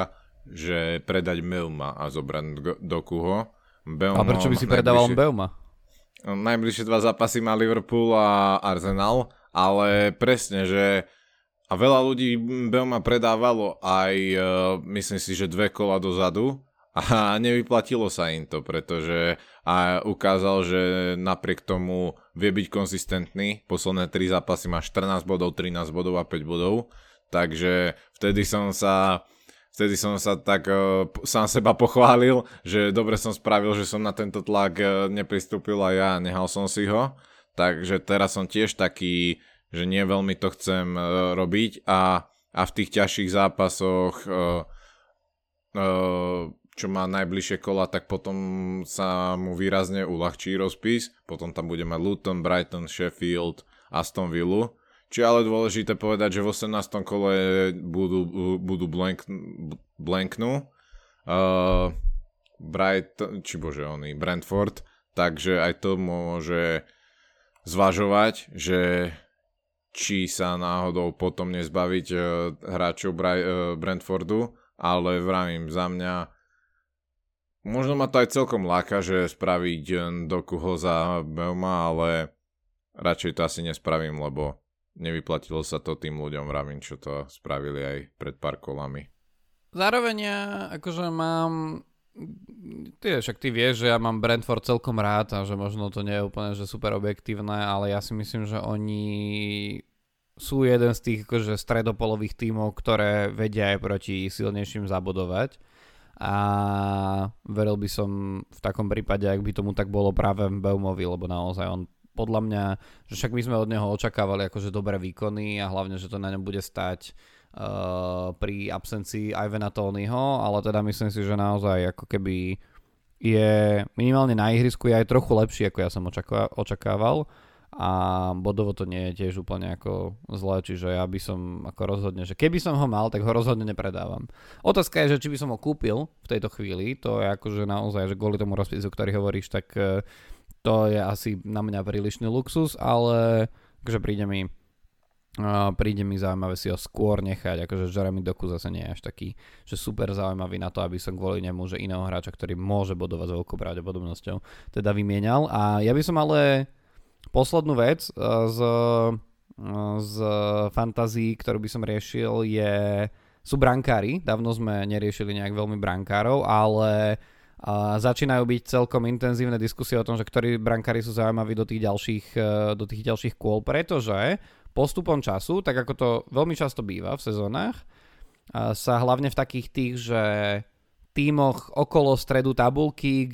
že predať Melma a zobrať Dokuho. Beum, a prečo by si predával Beuma? Najbližšie dva zápasy má Liverpool a Arsenal, ale presne, že a veľa ľudí Beuma predávalo aj, uh, myslím si, že dve kola dozadu A nevyplatilo sa im to, pretože a ukázal, že napriek tomu vie byť konzistentný. Posledné 3 zápasy má 14 bodov, 13 bodov a 5 bodov. Takže vtedy som sa vtedy som sa tak uh, sám seba pochválil, že dobre som spravil, že som na tento tlak uh, nepristúpil a ja nehal som si ho. Takže teraz som tiež taký, že nie veľmi to chcem uh, robiť a, a v tých ťažších zápasoch čo má najbližšie kola, tak potom sa mu výrazne uľahčí rozpis. Potom tam budeme Luton, Brighton, Sheffield, Aston Villa. Či ale dôležité povedať, že v 18. kole budú, budú blank, blanknú. Uh, Brighton, či bože oni, Brentford. Takže aj to môže zvažovať, že či sa náhodou potom nezbaviť uh, hráčov Bri- uh, Brentfordu, ale vravím za mňa Možno ma to aj celkom láka, že spraviť doku ho za Belma, ale radšej to asi nespravím, lebo nevyplatilo sa to tým ľuďom, vravím, čo to spravili aj pred pár kolami. Zároveň ja akože mám ty, však ty vieš, že ja mám Brentford celkom rád a že možno to nie je úplne že super objektívne, ale ja si myslím, že oni sú jeden z tých akože stredopolových tímov, ktoré vedia aj proti silnejším zabudovať a veril by som v takom prípade, ak by tomu tak bolo práve v Beumovi, lebo naozaj on podľa mňa, že však my sme od neho očakávali akože dobré výkony a hlavne, že to na ňom bude stať uh, pri absencii Ivana Tonyho, ale teda myslím si, že naozaj ako keby je minimálne na ihrisku je aj trochu lepší, ako ja som očakával a bodovo to nie je tiež úplne ako zlé, čiže ja by som ako rozhodne, že keby som ho mal, tak ho rozhodne nepredávam. Otázka je, že či by som ho kúpil v tejto chvíli, to je akože naozaj, že kvôli tomu rozpisu, ktorý hovoríš, tak e, to je asi na mňa prílišný luxus, ale akože príde mi Uh, príde mi zaujímavé si ho skôr nechať, akože Jeremy Doku zase nie je až taký, že super zaujímavý na to, aby som kvôli nemu, že iného hráča, ktorý môže bodovať s veľkou pravdepodobnosťou, teda vymienial. A ja by som ale Poslednú vec eh, z, eh, z fantazí, ktorú by som riešil, je, sú brankári. Dávno sme neriešili nejak veľmi brankárov, ale a začínajú byť celkom intenzívne diskusie o tom, že ktorí brankári sú zaujímaví do tých ďalších, do tých ďalších kôl, pretože postupom času, tak ako to veľmi často býva v sezónach, sa hlavne v takých tých, že tímoch okolo stredu tabulky,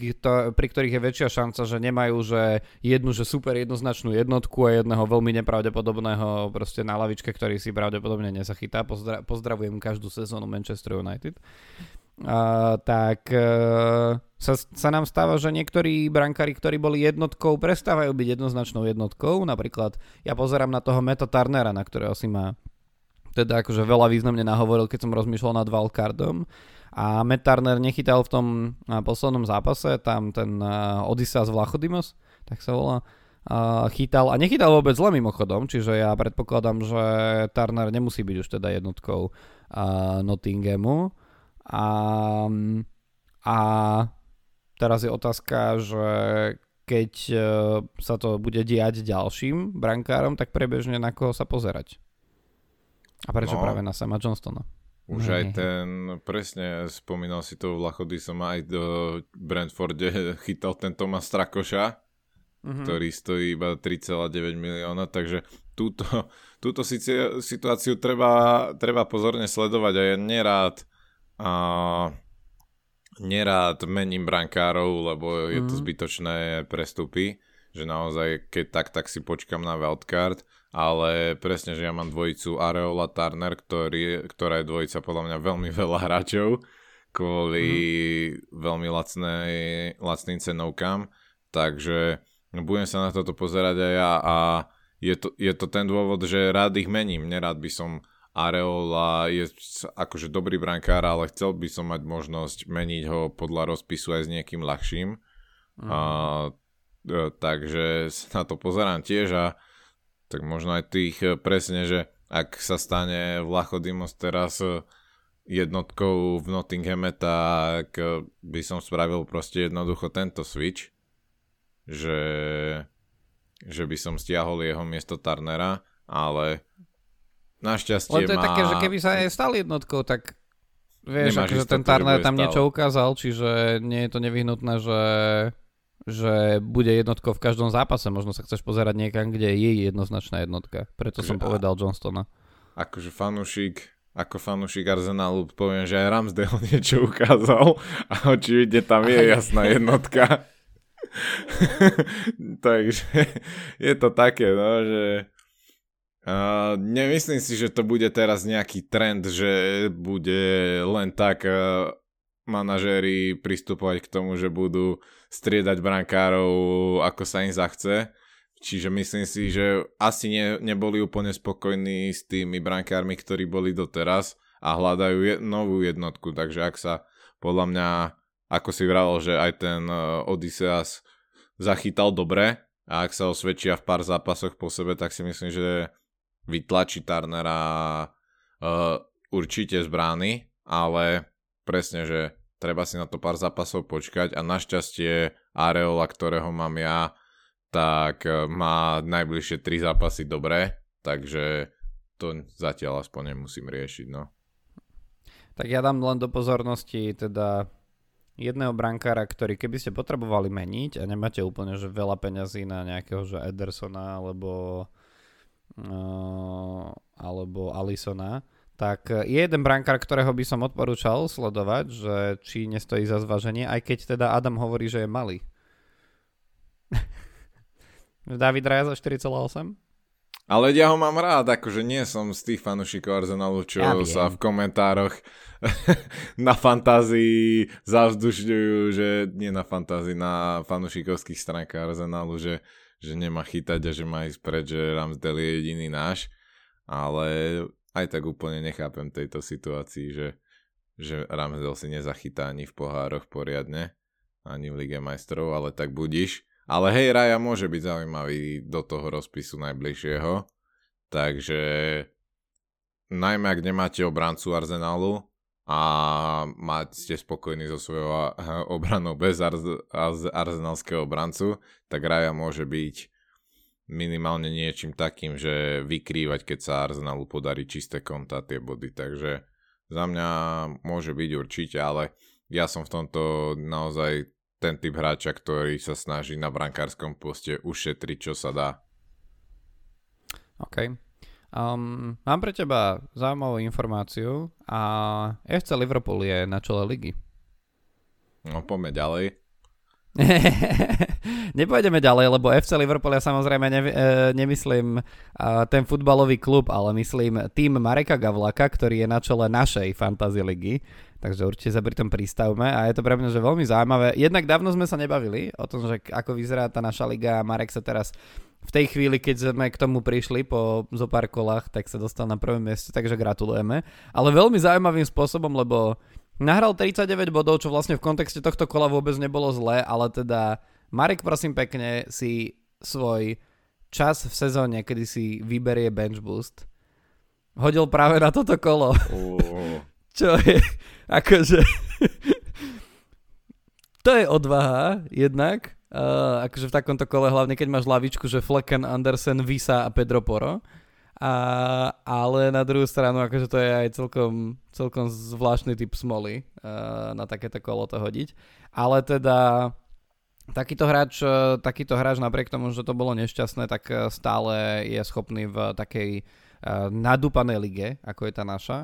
pri ktorých je väčšia šanca, že nemajú že jednu že super jednoznačnú jednotku a jedného veľmi nepravdepodobného proste na lavičke, ktorý si pravdepodobne nezachytá. Pozdra- pozdravujem každú sezónu Manchester United. Tak uh, sa, sa nám stáva, že niektorí brankári, ktorí boli jednotkou, prestávajú byť jednoznačnou jednotkou. Napríklad ja pozerám na toho Meta Turnera, na ktorého si ma teda akože veľa významne nahovoril, keď som rozmýšľal nad wildcardom. A Matt Turner nechytal v tom poslednom zápase, tam ten uh, Odysseus Vlachodimos, tak sa volá, uh, chytal a nechytal vôbec zle mimochodom, čiže ja predpokladám, že Turner nemusí byť už teda jednotkou uh, Nottinghamu. A, a teraz je otázka, že keď uh, sa to bude diať ďalším brankárom, tak prebežne na koho sa pozerať. A prečo no. práve na Sama Johnstona? Už aj ten, presne spomínal si to v Lachody, som aj do Brentforde chytal ten Tomas Strakoša, mm-hmm. ktorý stojí iba 3,9 milióna, takže túto, túto situáciu treba, treba pozorne sledovať a ja nerád a nerád mením brankárov, lebo je to mhm. zbytočné prestupy, že naozaj keď tak, tak si počkam na wildcard ale presne, že ja mám dvojicu Areola Turner, ktorý, ktorá je dvojica podľa mňa veľmi veľa hráčov kvôli mm. veľmi lacnej, lacným cenovkám, takže budem sa na toto pozerať aj ja a je to, je to ten dôvod, že rád ich mením, nerád by som Areola je akože dobrý brankár, ale chcel by som mať možnosť meniť ho podľa rozpisu aj s niekým ľahším. Mm. A, e, takže na to pozerám tiež a tak možno aj tých eh, presne, že ak sa stane Vlachodimos teraz eh, jednotkou v Nottinghame, tak by som spravil proste jednoducho tento switch, že, že by som stiahol jeho miesto Turnera, ale našťastie Len to je má... také, že keby sa aj stal jednotkou, tak vieš, Nemáš akože ten Turner tam stále. niečo ukázal, čiže nie je to nevyhnutné, že že bude jednotkou v každom zápase. Možno sa chceš pozerať niekam, kde je jednoznačná jednotka. Preto som Že- povedal Johnstona. Akože fanúšik, ako fanúšik Arsenalu poviem, že aj Ramsdale niečo ukázal a očividne tam je jasná jednotka. Takže je to také, no, že nemyslím si, že to bude teraz nejaký trend, že bude len tak uh, manažéri pristupovať k tomu, že budú striedať brankárov, ako sa im zachce. Čiže myslím si, že asi ne, neboli úplne spokojní s tými brankármi, ktorí boli doteraz a hľadajú je, novú jednotku. Takže ak sa podľa mňa, ako si vravel, že aj ten uh, zachytal dobre a ak sa osvedčia v pár zápasoch po sebe, tak si myslím, že vytlačí Turnera uh, určite z brány, ale presne, že treba si na to pár zápasov počkať a našťastie Areola, ktorého mám ja, tak e, má najbližšie tri zápasy dobré, takže to zatiaľ aspoň nemusím riešiť, no. Tak ja dám len do pozornosti teda jedného brankára, ktorý keby ste potrebovali meniť a nemáte úplne že veľa peňazí na nejakého že Edersona alebo uh, alebo Alisona, tak je jeden brankár, ktorého by som odporúčal sledovať, že či nestojí za zváženie, aj keď teda Adam hovorí, že je malý. David Raya za 4,8? Ale ja ho mám rád, akože nie som z tých fanúšikov Arsenalu, čo Ja sa v komentároch na fantázii zavzdušňujú, že nie na fantázii, na fanúšikovských stránkach Arsenalu, že, že nemá chytať a že má ísť preč, že Ramsdale je jediný náš. Ale aj tak úplne nechápem tejto situácii, že, že Ramsdale si nezachytá ani v pohároch poriadne, ani v Lige majstrov, ale tak budíš. Ale hej, Raja môže byť zaujímavý do toho rozpisu najbližšieho. Takže najmä ak nemáte obrancu Arsenalu a máte ste spokojní so svojou obranou bez arz- arz- arzenalského obrancu, tak Raja môže byť minimálne niečím takým, že vykrývať, keď sa Arsenalu podarí čisté konta tie body. Takže za mňa môže byť určite, ale ja som v tomto naozaj ten typ hráča, ktorý sa snaží na brankárskom poste ušetriť, čo sa dá. OK. Um, mám pre teba zaujímavú informáciu a FC Liverpool je na čele ligy. No poďme ďalej. Nepôjdeme ďalej, lebo FC Liverpool ja samozrejme ne, e, nemyslím a, ten futbalový klub, ale myslím tým Mareka Gavlaka, ktorý je na čele našej fantasy ligy. Takže určite sa pri tom pristavme a je to pre mňa že veľmi zaujímavé. Jednak dávno sme sa nebavili o tom, že ako vyzerá tá naša liga a Marek sa teraz v tej chvíli, keď sme k tomu prišli po zo pár kolách, tak sa dostal na prvom mieste, takže gratulujeme. Ale veľmi zaujímavým spôsobom, lebo nahral 39 bodov, čo vlastne v kontexte tohto kola vôbec nebolo zlé, ale teda Marek, prosím pekne, si svoj čas v sezóne, kedy si vyberie bench boost, hodil práve na toto kolo. Uh, Čo je, akože... to je odvaha, jednak. Uh, akože v takomto kole, hlavne keď máš lavičku, že Flecken, Andersen, Visa a Pedro Poro. A, ale na druhú stranu, akože to je aj celkom, celkom zvláštny typ smoly uh, na takéto kolo to hodiť. Ale teda takýto hráč, eh, takýto hráč napriek tomu, že to bolo nešťastné, tak stále je schopný v takej uh, nadúpanej lige, ako je tá naša,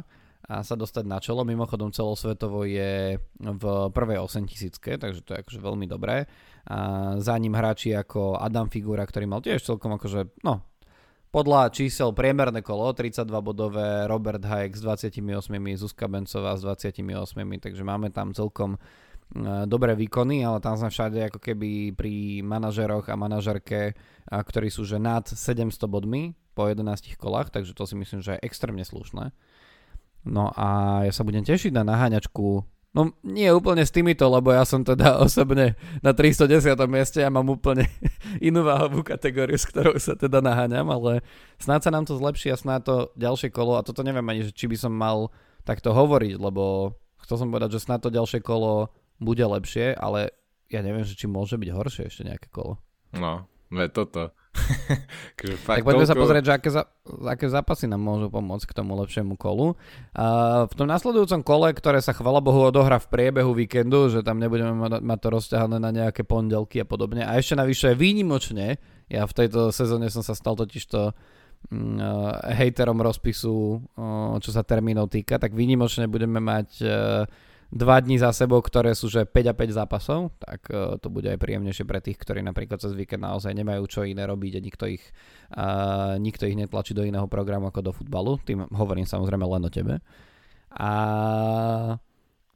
a sa dostať na čelo. Mimochodom celosvetovo je v prvej 8000, takže to je akože veľmi dobré. A za ním hráči ako Adam Figura, ktorý mal tiež celkom akože, no, podľa čísel priemerné kolo, 32 bodové, Robert Hayek s 28, Zuzka Bencová s 28, takže máme tam celkom e, dobré výkony, ale tam sme všade ako keby pri manažeroch a manažerke, ktorí sú že nad 700 bodmi po 11 kolách, takže to si myslím, že je extrémne slušné. No a ja sa budem tešiť na naháňačku No nie úplne s týmito, lebo ja som teda osobne na 310. mieste a mám úplne inú váhovú kategóriu, s ktorou sa teda naháňam, ale snáď sa nám to zlepší a snáď to ďalšie kolo, a toto neviem ani, či by som mal takto hovoriť, lebo chcel som povedať, že snáď to ďalšie kolo bude lepšie, ale ja neviem, že či môže byť horšie ešte nejaké kolo. no, ve toto. akože tak poďme toľko... sa pozrieť, že aké, za, aké zápasy nám môžu pomôcť k tomu lepšiemu kolu. Uh, v tom nasledujúcom kole, ktoré sa chvala Bohu odohrá v priebehu víkendu, že tam nebudeme mať, mať to rozťahané na nejaké pondelky a podobne. A ešte navyše výnimočne, ja v tejto sezóne som sa stal totižto mm, uh, hejterom rozpisu, uh, čo sa termínov týka, tak výnimočne budeme mať uh, dva dní za sebou, ktoré sú že 5 a 5 zápasov, tak uh, to bude aj príjemnejšie pre tých, ktorí napríklad cez víkend naozaj nemajú čo iné robiť a nikto ich, uh, nikto ich netlačí do iného programu ako do futbalu. Tým hovorím samozrejme len o tebe. A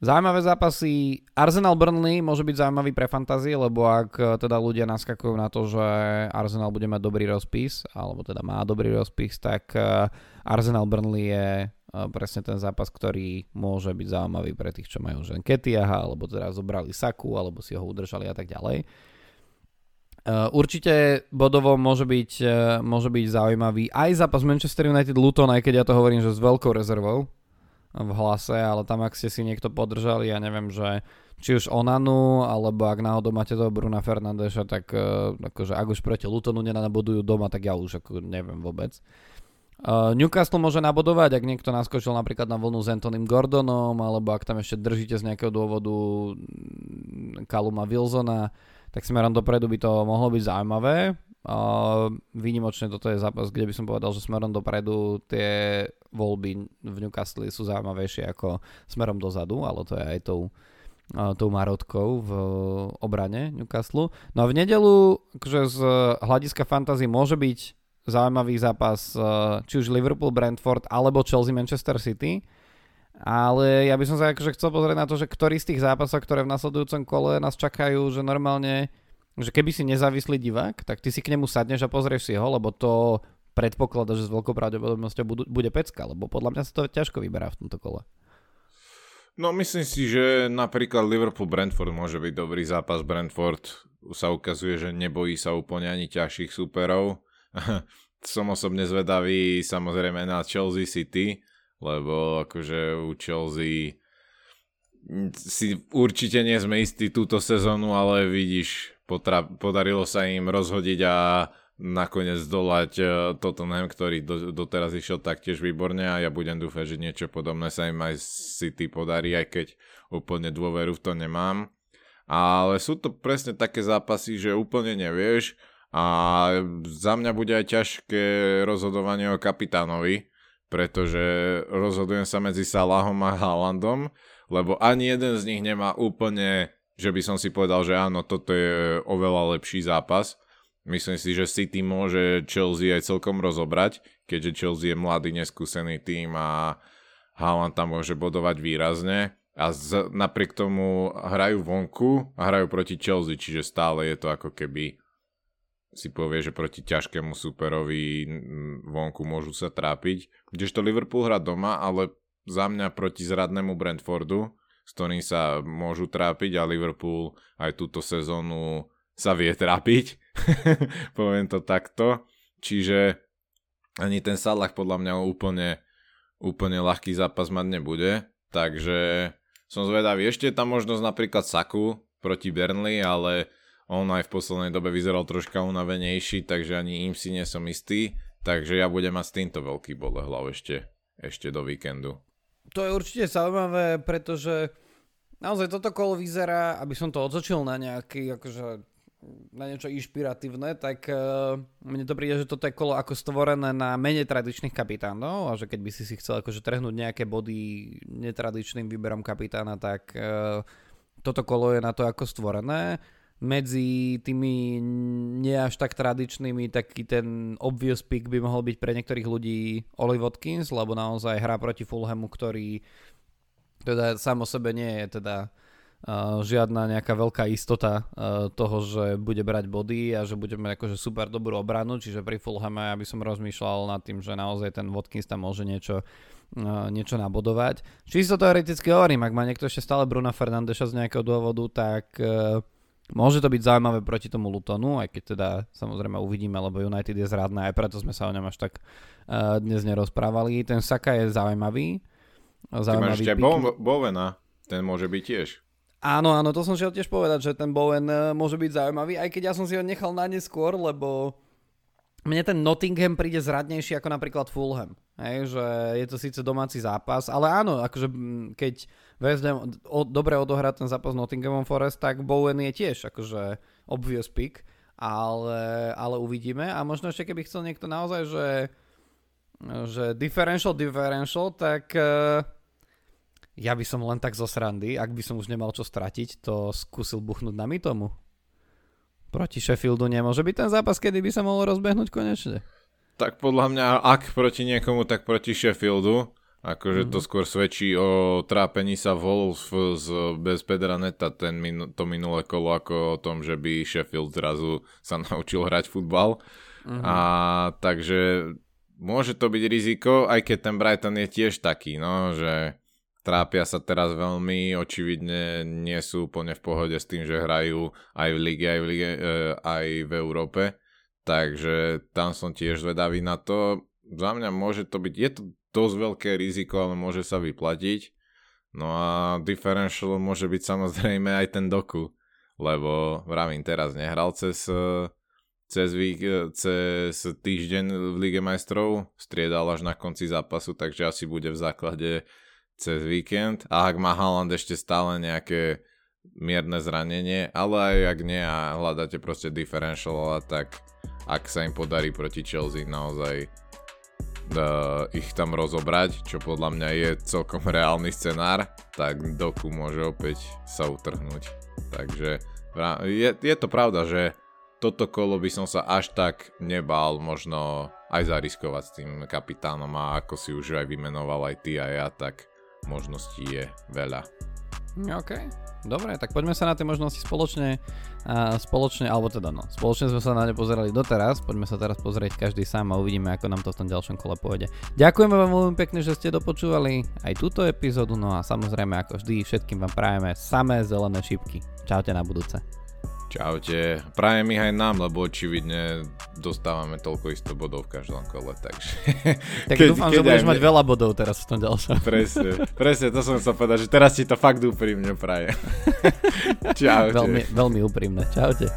Zaujímavé zápasy. Arsenal Burnley môže byť zaujímavý pre fantázie, lebo ak e, teda ľudia naskakujú na to, že Arsenal bude mať dobrý rozpis, alebo teda má dobrý rozpis, tak Arsenal Burnley je presne ten zápas, ktorý môže byť zaujímavý pre tých, čo majú že Ketiaha, alebo teda zobrali Saku, alebo si ho udržali a tak ďalej. Určite bodovo môže byť, môže byť zaujímavý aj zápas Manchester United Luton, aj keď ja to hovorím, že s veľkou rezervou v hlase, ale tam ak ste si niekto podržali, ja neviem, že či už Onanu, alebo ak náhodou máte toho Bruna Fernandeša, tak akože ak už proti Lutonu nenabodujú doma, tak ja už ako neviem vôbec. Uh, Newcastle môže nabodovať, ak niekto naskočil napríklad na vlnu s Antonym Gordonom, alebo ak tam ešte držíte z nejakého dôvodu mm, Kaluma Wilsona, tak smerom dopredu by to mohlo byť zaujímavé. Uh, výnimočne toto je zápas, kde by som povedal, že smerom dopredu tie voľby v Newcastle sú zaujímavejšie ako smerom dozadu, ale to je aj tou, uh, tou marotkou v obrane Newcastle. No a v nedelu, akože z hľadiska fantasy môže byť zaujímavý zápas eh, či už Liverpool, Brentford alebo Chelsea, Manchester City. Ale ja by som sa akože chcel pozrieť na to, že ktorý z tých zápasov, ktoré v nasledujúcom kole nás čakajú, že normálne, že keby si nezávislý divák, tak ty si k nemu sadneš a pozrieš si ho, lebo to predpokladá, že s veľkou pravdepodobnosťou bude pecka, lebo podľa mňa sa to ťažko vyberá v tomto kole. No myslím si, že napríklad Liverpool-Brentford môže byť dobrý zápas. Brentford sa ukazuje, že nebojí sa úplne ani ťažších súperov som osobne zvedavý samozrejme na Chelsea City, lebo akože u Chelsea si určite nie sme istí túto sezónu, ale vidíš, potra- podarilo sa im rozhodiť a nakoniec dolať e, Tottenham, ktorý do, doteraz išiel taktiež výborne a ja budem dúfať, že niečo podobné sa im aj City podarí, aj keď úplne dôveru v to nemám. Ale sú to presne také zápasy, že úplne nevieš, a za mňa bude aj ťažké rozhodovanie o kapitánovi, pretože rozhodujem sa medzi Salahom a Haalandom, lebo ani jeden z nich nemá úplne, že by som si povedal, že áno, toto je oveľa lepší zápas. Myslím si, že City môže Chelsea aj celkom rozobrať, keďže Chelsea je mladý, neskúsený tým a Haaland tam môže bodovať výrazne a z, napriek tomu hrajú vonku a hrajú proti Chelsea, čiže stále je to ako keby si povie, že proti ťažkému superovi vonku môžu sa trápiť. Kdežto Liverpool hrá doma, ale za mňa proti zradnému Brentfordu, s ktorým sa môžu trápiť a Liverpool aj túto sezónu sa vie trápiť. Poviem to takto. Čiže ani ten Salah podľa mňa úplne, úplne ľahký zápas mať nebude. Takže som zvedavý. Ešte je tam možnosť napríklad Saku proti Burnley, ale on aj v poslednej dobe vyzeral troška unavenejší, takže ani im si nie som istý. Takže ja budem mať s týmto veľký bolehlav ešte, ešte do víkendu. To je určite zaujímavé, pretože naozaj toto kolo vyzerá, aby som to odzočil na nejaký, akože na niečo inšpiratívne, tak uh, mne to príde, že toto je kolo ako stvorené na menej tradičných kapitánov a že keď by si si chcel akože trhnúť nejaké body netradičným výberom kapitána, tak uh, toto kolo je na to ako stvorené medzi tými nie až tak tradičnými, taký ten obvious pick by mohol byť pre niektorých ľudí Oli Watkins, lebo naozaj hrá proti Fulhamu, ktorý teda sám o sebe nie je teda uh, žiadna nejaká veľká istota uh, toho, že bude brať body a že budeme akože super dobrú obranu, čiže pri Fulhame ja by som rozmýšľal nad tým, že naozaj ten Watkins tam môže niečo uh, niečo nabodovať. Čisto teoreticky hovorím, ak má niekto ešte stále Bruna Fernandeša z nejakého dôvodu, tak uh, Môže to byť zaujímavé proti tomu Lutonu, aj keď teda samozrejme uvidíme, lebo United je zradné, aj preto sme sa o ňom až tak uh, dnes nerozprávali. Ten Saka je zaujímavý. zaujímavý Ty máš ešte Bo- Bowena, ten môže byť tiež. Áno, áno, to som šiel tiež povedať, že ten Bowen uh, môže byť zaujímavý, aj keď ja som si ho nechal na neskôr, lebo mne ten Nottingham príde zradnejší ako napríklad Fulham. Hej, že je to síce domáci zápas, ale áno, akože keď West Ham o, dobre odohrá ten zápas Nottinghamom Forest, tak Bowen je tiež akože obvious pick, ale, ale uvidíme. A možno ešte keby chcel niekto naozaj, že, že differential, differential, tak uh, ja by som len tak zo srandy, ak by som už nemal čo stratiť, to skúsil buchnúť na tomu proti Sheffieldu nemôže byť ten zápas, kedy by sa mohol rozbehnúť konečne? Tak podľa mňa, ak proti niekomu, tak proti Sheffieldu. Akože mm-hmm. to mhm. skôr svedčí o trápení sa Wolves z, bez Pedra Neta ten min, to minulé kolo ako o tom, že by Sheffield zrazu sa naučil hrať futbal. Mm-hmm. A takže môže to byť riziko, aj keď ten Brighton je tiež taký, no, že trápia sa teraz veľmi, očividne nie sú úplne v pohode s tým, že hrajú aj v lige, aj v, lige, e, aj v Európe, takže tam som tiež zvedavý na to. Za mňa môže to byť, je to dosť veľké riziko, ale môže sa vyplatiť. No a differential môže byť samozrejme aj ten doku, lebo vravím teraz nehral cez cez, vík, cez týždeň v Lige majstrov, striedal až na konci zápasu, takže asi bude v základe cez víkend a ak má Haaland ešte stále nejaké mierne zranenie, ale aj ak nie a hľadáte proste differential, tak ak sa im podarí proti Chelsea naozaj uh, ich tam rozobrať, čo podľa mňa je celkom reálny scenár, tak Doku môže opäť sa utrhnúť. Takže je, je to pravda, že toto kolo by som sa až tak nebal možno aj zariskovať s tým kapitánom a ako si už aj vymenoval aj ty a ja, tak možností je veľa. OK, dobre, tak poďme sa na tie možnosti spoločne, uh, spoločne, alebo teda no, spoločne sme sa na ne pozerali doteraz, poďme sa teraz pozrieť každý sám a uvidíme, ako nám to v tom ďalšom kole pôjde. Ďakujeme vám veľmi pekne, že ste dopočúvali aj túto epizódu, no a samozrejme ako vždy všetkým vám prajeme samé zelené šipky. Čaute na budúce. Čaute. Prajem ich aj nám, lebo očividne dostávame toľko isto bodov v každom kole, takže... Tak keď, dúfam, keď že budeš mať mňa... veľa bodov teraz v tom ďalšom. Presne, presne, to som chcel povedať, že teraz ti to fakt úprimne praje. Čaute. Veľmi, veľmi úprimne. Čaute.